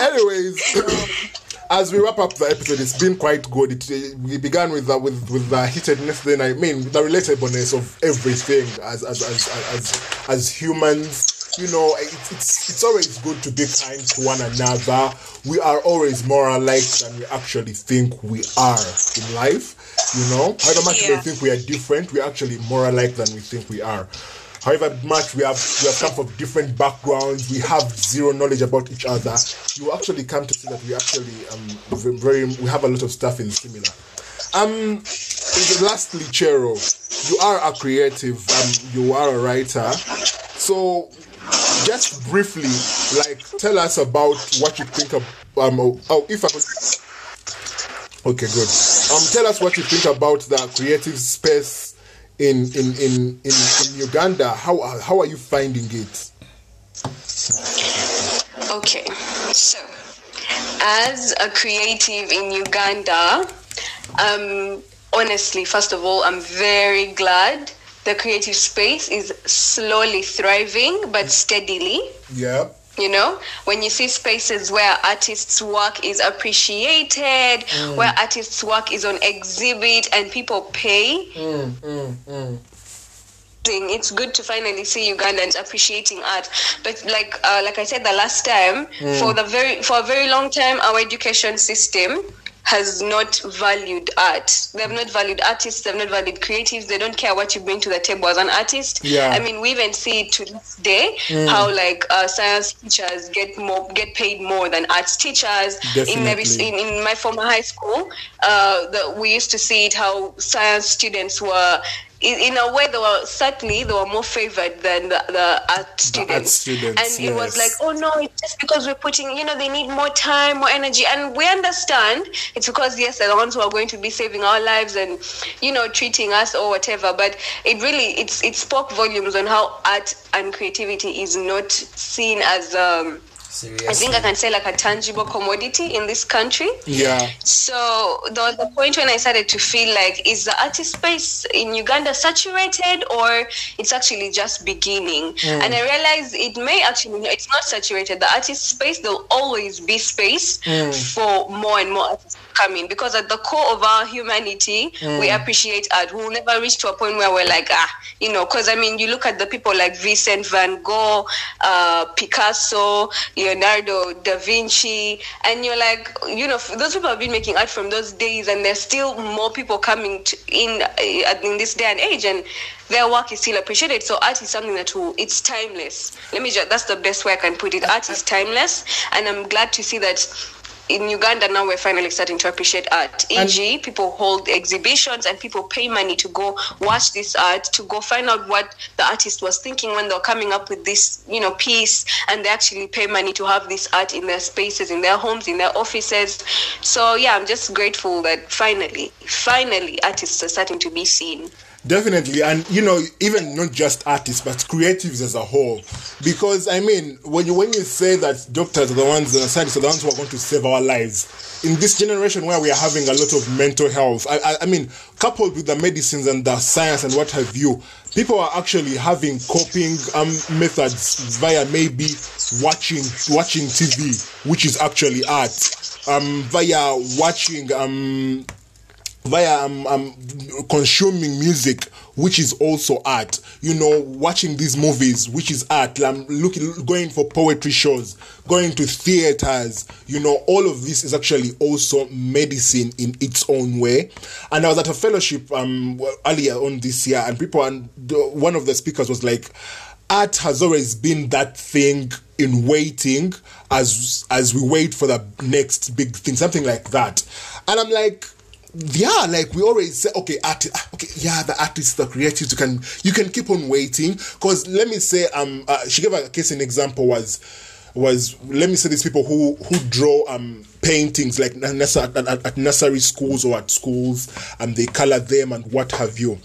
Anyways, as we wrap up the episode, it's been quite good. It, we began with the, with with the heatedness, then I mean the relatableness of everything as as as as, as humans. You know, it's, it's it's always good to be kind to one another. We are always more alike than we actually think we are in life. You know, however much Yeah. think we are different, we're actually more alike than we think we are. However much we have we have come from different backgrounds, we have zero knowledge about each other. You actually come to see that we actually um very we have a lot of stuff in similar. Um, lastly, Chero, you are a creative. Um, you are a writer. So, just briefly, like, tell us about what you think of. Um, oh, oh, if I could. Okay, good. Um, tell us what you think about the creative space in in in in, in Uganda. How are- how are you finding it? Okay, so as a creative in Uganda, um, honestly, first of all, I'm very glad the creative space is slowly thriving but steadily. Yeah. You know, when you see spaces where artists' work is appreciated, mm. where artists' work is on exhibit and people pay, mm, mm, thing. It's good to finally see Ugandans appreciating art. But like uh, like I said the last time, for the very for a very long time, our education system has not valued art. They have not valued artists. They have not valued creatives. They don't care what you bring to the table as an artist. Yeah. I mean, we even see it to this day how like uh, science teachers get more get paid more than arts teachers. In maybe Definitely. in, in my former high school, uh, the, we used to see it how science students were. In, in a way, they were certainly they were more favored than the, the art students. students, and it was like, oh no, it's just because we're putting, you know, they need more time, more energy, and we understand it's because yes, they're the ones who are going to be saving our lives and, you know, treating us or whatever. But it really, it's it spoke volumes on how art and creativity is not seen as um Seriously. I think I can say like a tangible commodity in this country. Yeah. So there was a point when I started to feel like, is the artist space in Uganda saturated or it's actually just beginning? And I realized it may actually, it's not saturated. The artist space, there'll always be space for more and more artists to come in because at the core of our humanity, we appreciate art. We'll never reach to a point where we're like, ah, you know, because I mean, you look at the people like Vincent van Gogh, uh, Picasso, Leonardo da Vinci, and you're like, you know, those people have been making art from those days, and there's still more people coming to, in uh, in this day and age, and their work is still appreciated. So art is something that will, it's timeless. Let me just, that's the best way I can put it. Art is timeless, and I'm glad to see that in Uganda now we're finally starting to appreciate art. E.g., people hold exhibitions and people pay money to go watch this art, to go find out what the artist was thinking when they were coming up with this, you know, piece, and they actually pay money to have this art in their spaces, in their homes, in their offices. So yeah, I'm just grateful that finally, finally, artists are starting to be seen. Definitely, and you know, even not just artists, but creatives as a whole. Because I mean, when you when you say that doctors are the ones, uh, scientists are the ones who are going to save our lives, in this generation where we are having a lot of mental health, I, I, I mean, coupled with the medicines and the science and what have you, people are actually having coping um, methods via maybe watching watching TV, which is actually art, um, via watching um via um, um, consuming music which is also art. You know watching these movies which is art. I'm looking going for poetry shows going to theaters. You know all of this is actually also medicine in its own way. And i was at a fellowship um earlier on this year and people and one of the speakers was like art has always been that thing in waiting as as we wait for the next big thing something like that. And i'm like yeah, like we always say, okay, art, okay, yeah, the artists, the creatives, you can you can keep on waiting. Because let me say, um, uh, she gave a case an example was was let me say these people who who draw um paintings like at, at nursery schools or at schools and they color them and what have you,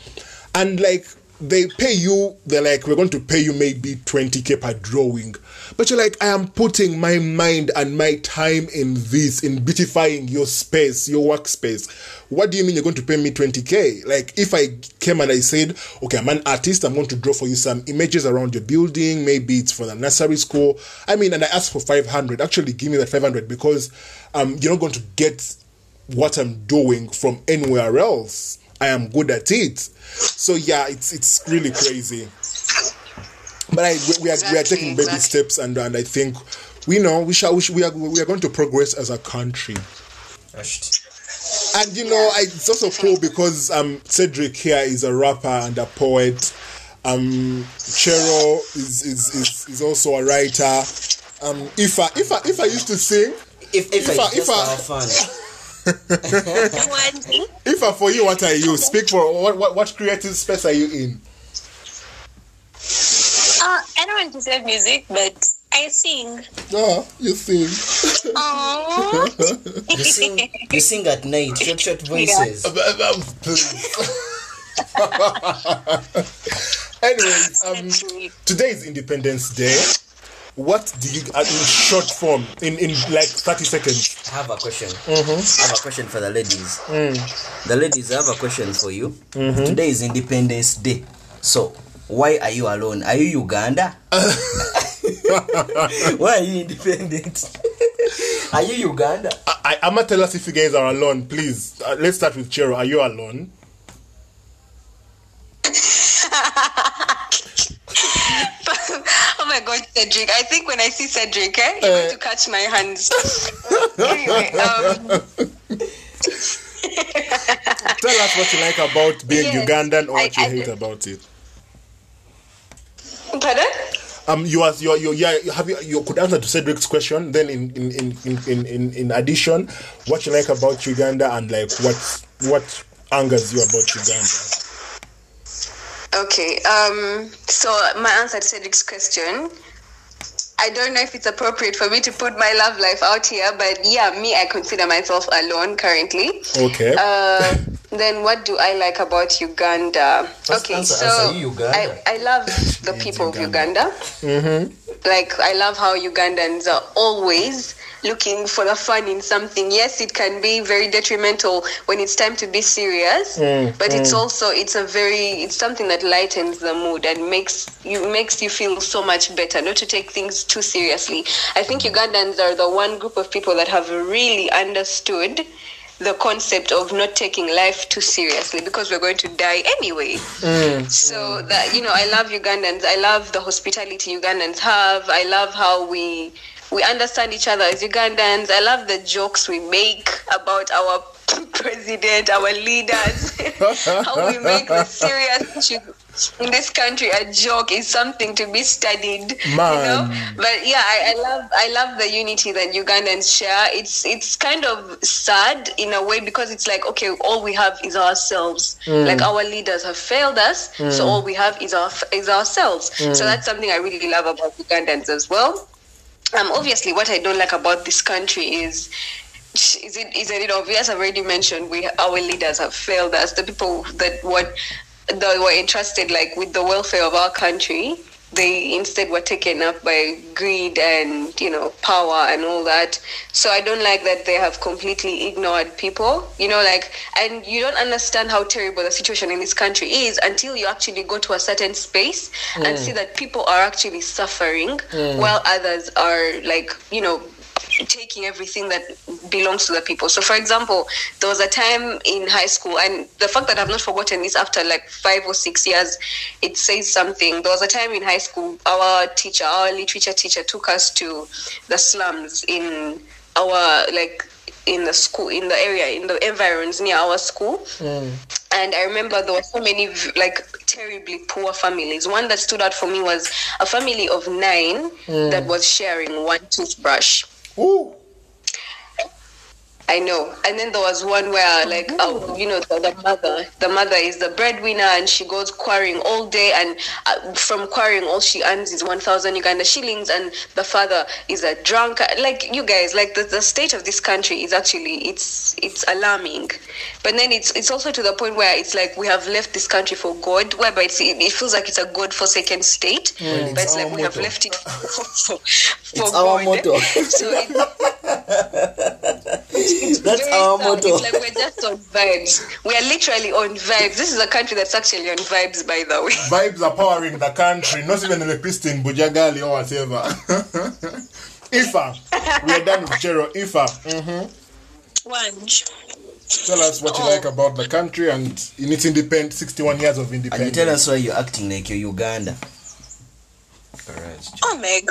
and like they pay you, they're like, we're going to pay you maybe 20k per drawing. But you're like, I am putting my mind and my time in this, in beautifying your space, your workspace. What do you mean you're going to pay me 20k? Like, if I came and I said, okay, I'm an artist, I'm going to draw for you some images around your building, maybe it's for the nursery school. I mean, and I asked for 500, actually give me that 500 because um, you're not going to get what I'm doing from anywhere else. I am good at it. So yeah, it's it's really crazy. But I, we, we are we are taking baby exactly. steps, and and I think we know we shall we, shall, we are we are going to progress as a country. And you know, I, it's also cool because um Cedric here is a rapper and a poet. Um, Chero is is, is is also a writer. Um, if I if I if I used to sing, If if, If I, I- just if I- for fun. if I for you, what are you? Speak for what what what creative space are you in? Uh, I don't want to say music, but I sing. Oh, you sing. Aww. You sing you sing at night, short short voices. Anyways, um, today is Independence Day. What do you, uh, in short form, in, in like 30 seconds? I have a question. I have a question for the ladies. The ladies, I have a question for you. Today is Independence Day. So, why are you alone? Are you Uganda? why are you independent? are you Uganda? I, I, I'm gonna tell us if you guys are alone, please. Uh, let's start with Chero. Are you alone? oh my god, Cedric. I think when I see Cedric, eh, you're going to catch my hands. anyway, um, Tell us what you like about being Yes, Ugandan or what I- you I- hate about it. pardon? Um, you are you you yeah. You have you, you could answer to Cedric's question. Then in in, in, in, in, in in addition, what you like about Uganda and like what what angers you about Uganda. Okay. Um. So my answer to Cedric's question. I don't know if it's appropriate for me to put my love life out here, but yeah, me, I consider myself alone currently. Okay. Uh, then what do I like about Uganda? First okay, answer, so answer you, Uganda. I, I love the people of Uganda. Like I love how Ugandans are always looking for the fun in something. Yes, it can be very detrimental when it's time to be serious, Mm, but it's also it's a very it's something that lightens the mood and makes you makes you feel so much better. Not to take things too seriously. I think Ugandans are the one group of people that have really understood the concept of not taking life too seriously because we're going to die anyway. Mm. So that you know, I love Ugandans. I love the hospitality Ugandans have. I love how we we understand each other as Ugandans. I love the jokes we make about our president, our leaders, how we make the serious in this country a joke is something to be studied. You know? But yeah, I, I love I love the unity that Ugandans share. It's it's kind of sad in a way because it's like okay, all we have is ourselves. Mm. Like our leaders have failed us, so mm. all we have is our is ourselves. Mm. So that's something I really love about Ugandans as well. Um, obviously, what I don't like about this country is is it is it obvious? I've already mentioned we our leaders have failed us. The people that what that were entrusted like with the welfare of our country, they instead were taken up by greed and you know power and all that. So I don't like that they have completely ignored people. You know, like and you don't understand how terrible the situation in this country is until you actually go to a certain space and mm. see that people are actually suffering mm. while others are like you know taking everything that belongs to the people. So, for example, there was a time in high school, and the fact that I've not forgotten this after like five or six years, it says something. There was a time in high school, our teacher, our literature teacher, took us to the slums in our like in the school in the area in the environs near our school. Hmm. And i remember there were so many like terribly poor families. One that stood out for me was a family of nine hmm. that was sharing one toothbrush Ooh. I know. And then there was one where, like, oh, you know, the, the mother, the mother is the breadwinner, and she goes quarrying all day, and uh, from quarrying, all she earns is one thousand Uganda shillings, and the father is a drunk. Like you guys, like the, the state of this country is actually it's it's alarming. But then it's it's also to the point where it's like we have left this country for God, whereby it's, it, it feels like it's a God forsaken state, but it's it's like our we have left it for, for, for God. motto. So it's, That's very our sad. motto. It's like we're just on vibes. We are literally on vibes. This is a country that's actually on vibes, by the way. Vibes are powering the country, not even electricity in Bujagali or whatever. Iffah, we are done with Chero. Iffah, mm-hmm. Wanj. tell us what you oh. like about the country and in its independent 61 years of independence. And you tell us why you're acting like you're Uganda. Alright. Oh, Meg.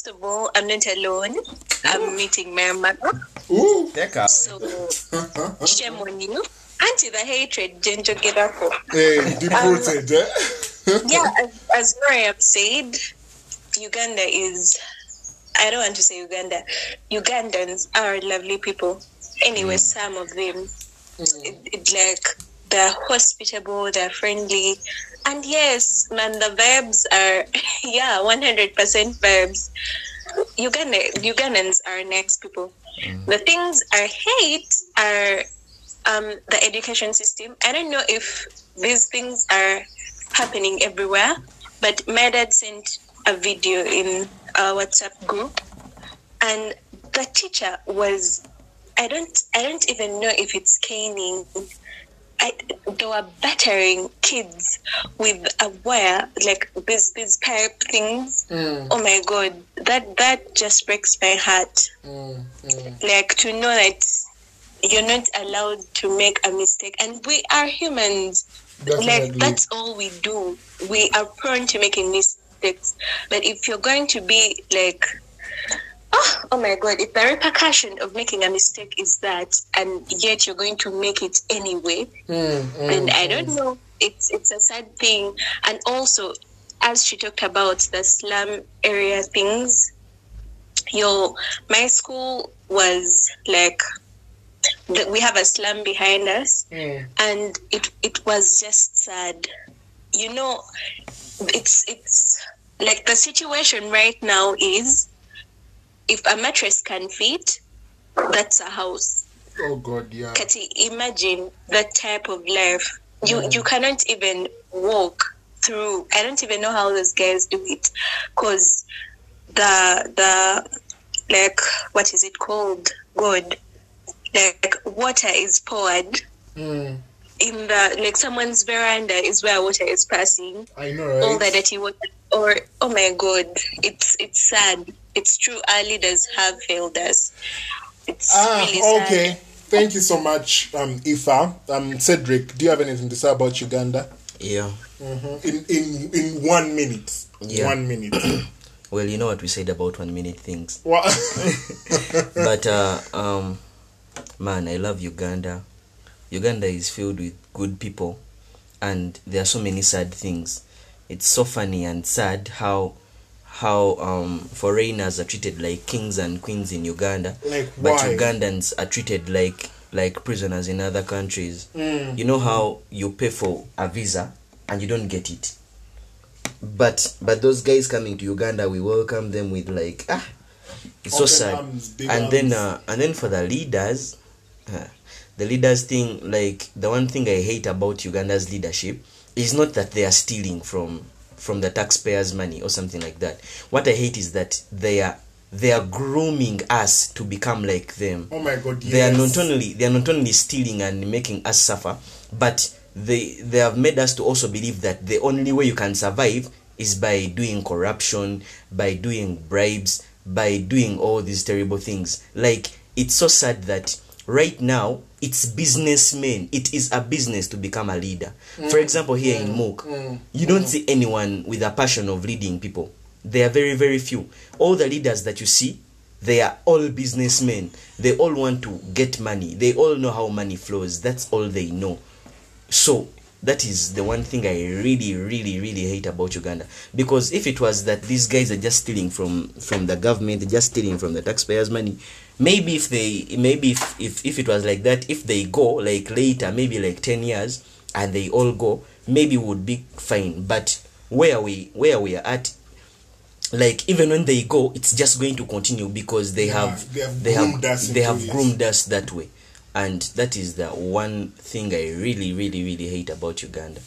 First of all, I'm not alone. I'm meeting my mother. Ooh, out. So, shame on you. Anti the hatred, Genjo Gedako. hey, deep um, rooted, eh? Yeah, as, as Mariam said, Uganda is. I don't want to say Uganda. Ugandans are lovely people. Anyway, mm. some of them, mm. it, it, like they're hospitable, they're friendly, and yes, man, the verbs are yeah, one hundred percent verbs. Uganda Ugandans are nice people. The things I hate are um, the education system. I don't know if these things are happening everywhere, but my dad sent a video in our WhatsApp group, and the teacher was I don't I don't even know if it's caning. I, they were battering kids with a wire, like these these pipe things. Mm. Oh my god, that that just breaks my heart. Mm, mm. Like to know that you're not allowed to make a mistake, and we are humans. Like that's all we do. We are prone to making mistakes. But if you're going to be like oh, oh my god, if the repercussion of making a mistake is that and yet you're going to make it anyway, mm-hmm. and I don't know, it's it's a sad thing. And also as she talked about the slum area things, your my school was like the- we have a slum behind us and it it was just sad. You know it's it's like the situation right now is if a mattress can fit that's a house Oh, God, yeah. Kati, imagine that type of life you you cannot even walk through. I don't even know how those guys do it, cause the the like what is it called? God, like water is poured. Mm. In the like someone's veranda is where water is passing. I know, right? All the dirty water, or oh my god, it's it's sad. It's true. Our leaders have failed us. It's Ah, really sad. okay. Thank you so much, um, Iffah. Um, Cedric, do you have anything to say about Uganda? Yeah. In in in one minute. Yeah. One minute. Well, you know what we said about one minute things. What? but uh, um, man, I love Uganda. Uganda is filled with good people, and there are so many sad things. It's so funny and sad how how um, foreigners are treated like kings and queens in Uganda, Like but? Ugandans are treated like like prisoners in other countries. Mm. You know how you pay for a visa and you don't get it but but those guys coming to Uganda, we welcome them with like ah, it's so sad. arms, and then uh, and then for the leaders, uh, the leaders thing like the one thing I hate about Uganda's leadership is not that they are stealing from from the taxpayers' money or something like that. What I hate is that they are they are grooming us to become like them. Oh my god, they are not only they are not only stealing and making us suffer but they they have made us to also believe that the only way you can survive is by doing corruption by doing bribes by doing all these terrible things. Like it's so sad that right now it's businessmen. It is a business to become a leader. For example here in mook you don't see anyone with a passion of leading people. They are very very few. All the leaders that you see they are all businessmen. They all want to get money. They all know how money flows. That's all they know. So that is the one thing i really really really hate about uganda. Because if it was that these guys are just stealing from from the government just stealing from the taxpayers money maybe if they maybe if, if if it was like that if they go like later maybe like 10 years and they all go maybe would be fine. But where we where we are at like even when they go it's just going to continue because they Yeah, have they have they groomed have us they have groomed us that way and that is the one thing i really really really hate about uganda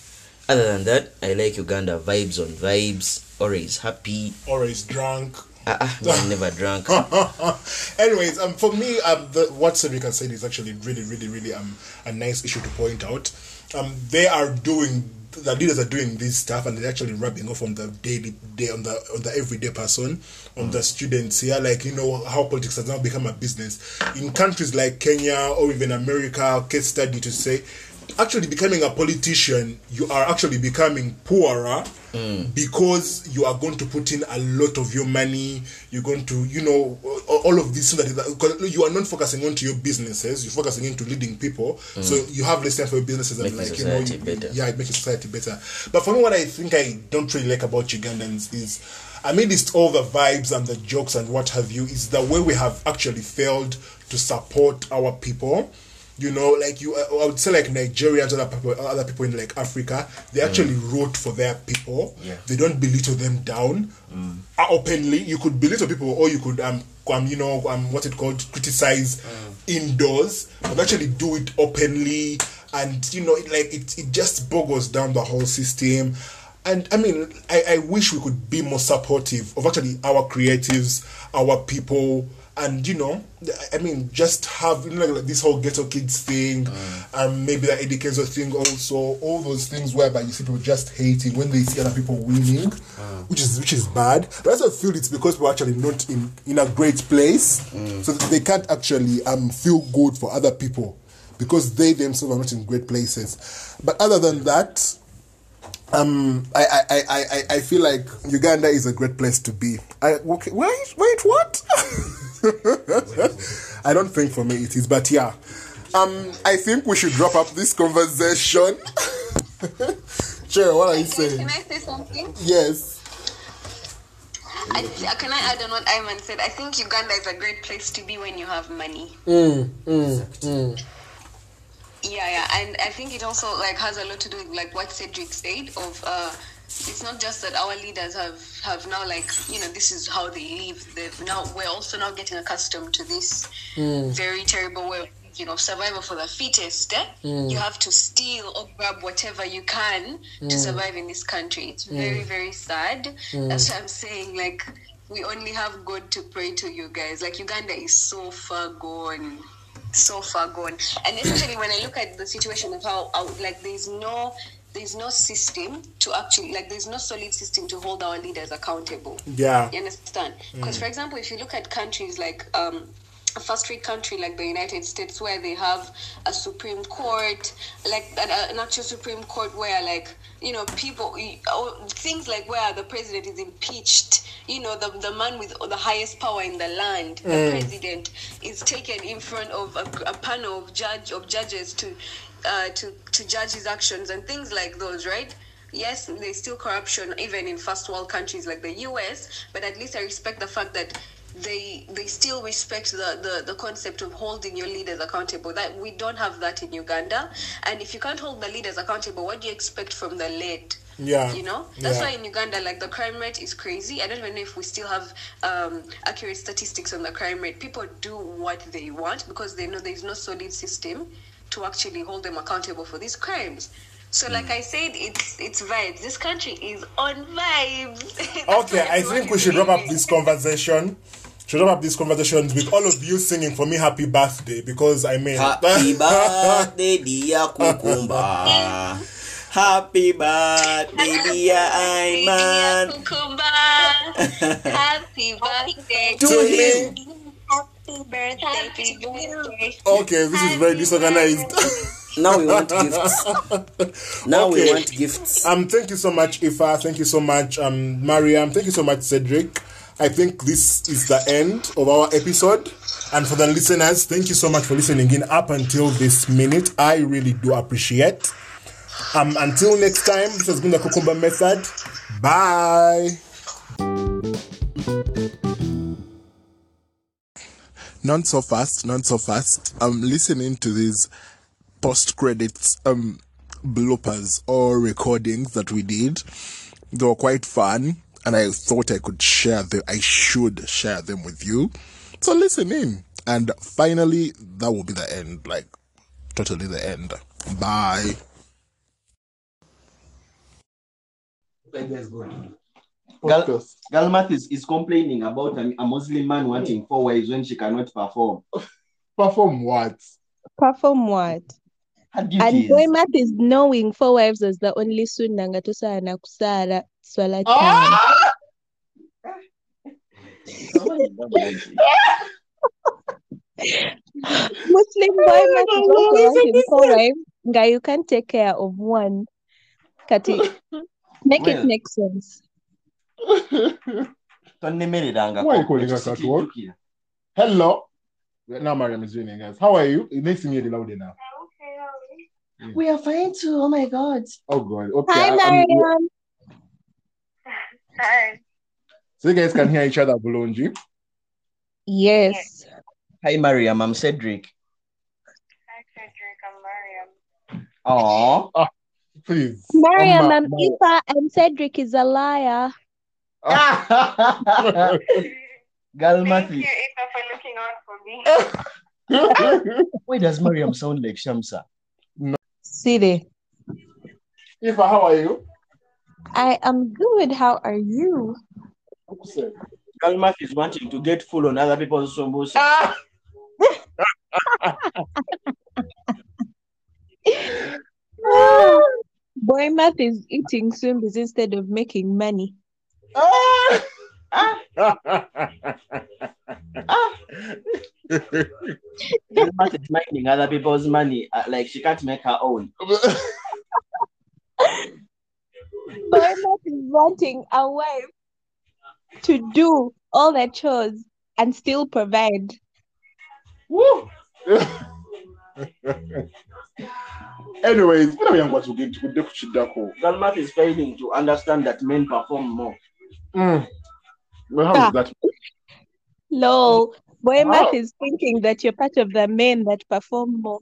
other than that i like uganda vibes on vibes always happy Always drunk. uh, uh, I'm never drunk Anyways, um, for me, um, the, what Cedric has said is actually really, really, really um a nice issue to point out. Um, they are doing the leaders are doing this stuff, and they're actually rubbing off on the daily day on the on the everyday person, on the mm. students here. Like you know how politics has now become a business in countries like Kenya or even America. Case study to say. Actually, becoming a politician, you are actually becoming poorer because you are going to put in a lot of your money. You're going to, you know, all of this. So that you are not focusing onto your businesses, you're focusing into leading people. So you have less time for your businesses and like you know, you- better. yeah, it makes society better. But for me, what I think I don't really like about Ugandans is, amidst all the vibes and the jokes and what have you, is the way we have actually failed to support our people. You know, like you, I would say, like Nigerians, other people, other people in like Africa, they actually wrote for their people. Yeah. They don't belittle them down uh, openly. You could belittle people, or you could um, um you know, um, what it called criticize indoors, but actually do it openly. And you know, it, like it, it just boggles down the whole system. And I mean, I, I wish we could be more supportive of actually our creatives, our people, and you know, I mean, just have you know, like this whole ghetto kids thing, um, maybe the Eddie Kenzo thing also, all those things whereby you see people just hating when they see other people winning, which is which is bad. But I also feel it's because we're actually not in in a great place, so that they can't actually um feel good for other people because they themselves are not in great places. But other than that, um, I, I, I, I, I feel like Uganda is a great place to be. I okay, wait, wait, what? I don't think for me it is, but yeah. Um, I think we should wrap up this conversation. Sure, what are you saying? Can? I say something? Yes. I, can I add on what Ayman said? I think Uganda is a great place to be when you have money. Mm, mm, mm. Yeah, yeah, and I think it also like has a lot to do with like what Cedric said of uh, it's not just that our leaders have have now like you know this is how they live. They've now we're also now getting accustomed to this very terrible way of thinking of survival for the fittest. Eh? Mm. You have to steal or grab whatever you can mm. to survive in this country. It's very, mm. very sad. Mm. That's what I'm saying. Like, we only have God to pray to you guys. Like, Uganda is so far gone. So far gone. And especially when I look at the situation of how, how like, there's no there's no system to actually like there's no solid system to hold our leaders accountable yeah you understand because mm. for example if you look at countries like um a first rate country like the United States where they have a Supreme Court, like an, an actual Supreme Court where like you know people things like where the president is impeached, you know the the man with the highest power in the land, mm. the president is taken in front of a, a panel of judge of judges to uh, to to judge his actions and things like those, right? Yes, there's still corruption even in first world countries like the US, but at least I respect the fact that they they still respect the, the, the concept of holding your leaders accountable. That we don't have that in Uganda. And if you can't hold the leaders accountable, what do you expect from the led? Yeah. You know? That's yeah. why in Uganda like the crime rate is crazy. I don't even know if we still have um, accurate statistics on the crime rate. People do what they want because they know there's no solid system to actually hold them accountable for these crimes. So, like hmm. I said, it's it's vibes. This country is on vibes. okay, I think we should wrap up this conversation. Should wrap up this conversation with all of you singing for me "Happy Birthday" because I mean, Happy Birthday, dear Cucumba. Happy birthday, dear Iman. Happy birthday to him. Happy birthday, Okay, this is very disorganized. now we want gifts. Now okay. we want gifts. Um, thank you so much, Iffah. Thank you so much, um, Mariam. Thank you so much, Cedric. I think this is the end of our episode. And for the listeners, thank you so much for listening in up until this minute. I really do appreciate. Um, until next time, this has been the Cucumber Method. Bye. Not so fast, not so fast. I'm listening to these post credits um bloopers or recordings that we did. They were quite fun, and I thought I could share them. I should share them with you. So listen in. And finally, that will be the end. Like totally the end. Bye. Gal- Galmath is, is complaining about a, a Muslim man wanting four wives when she cannot perform. Perform what? Perform what? And Boymath is knowing four wives was the only sunnah ngatusana kusala swala ah! Muslim boy math is also wanting four wives. Nga you can't take care of one. Kati, make well, it make sense. Tonnemereranga Why are you calling us at work? Hello. Now Mariam is joining us. How are you? It makes me loud enough. We are fine too. Oh my god. Oh god. Okay. Hi, Mariam. Hi. So you guys can hear each other, Bulonji? Yes. Hi, Mariam. I'm Cedric. Hi, Cedric. I'm Mariam. Aww. Oh, ah, please. Mariam, I'm Iffah, and Cedric is a liar. Girl, Matthew. Thank you, Eva, for looking out for me. Why does Mariam sound like Shamsa? No. City. Eva, how are you? I am good. How are you? Galmath is wanting to get full on other people's sombos. Ah. Boy math is eating swimbs instead of making money ah, ah, ah. is minding other people's money. Uh, like she can't make her own. Burnout is wanting a wife to do all the chores and still provide. Woo! Anyways, what are we going to get to? Grandma is failing to understand that men perform more. Mm. Well, how ah. is that? No, Boy Math is thinking that you're part of the men that perform more.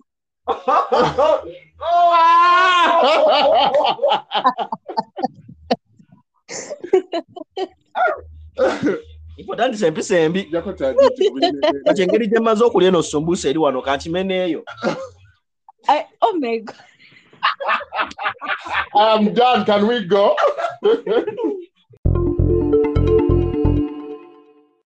if otandisa empisa kati engeri gye mmaze okulya eno sumbuusa eri wano kankimeneeyo oh my god I'm done. Can we go?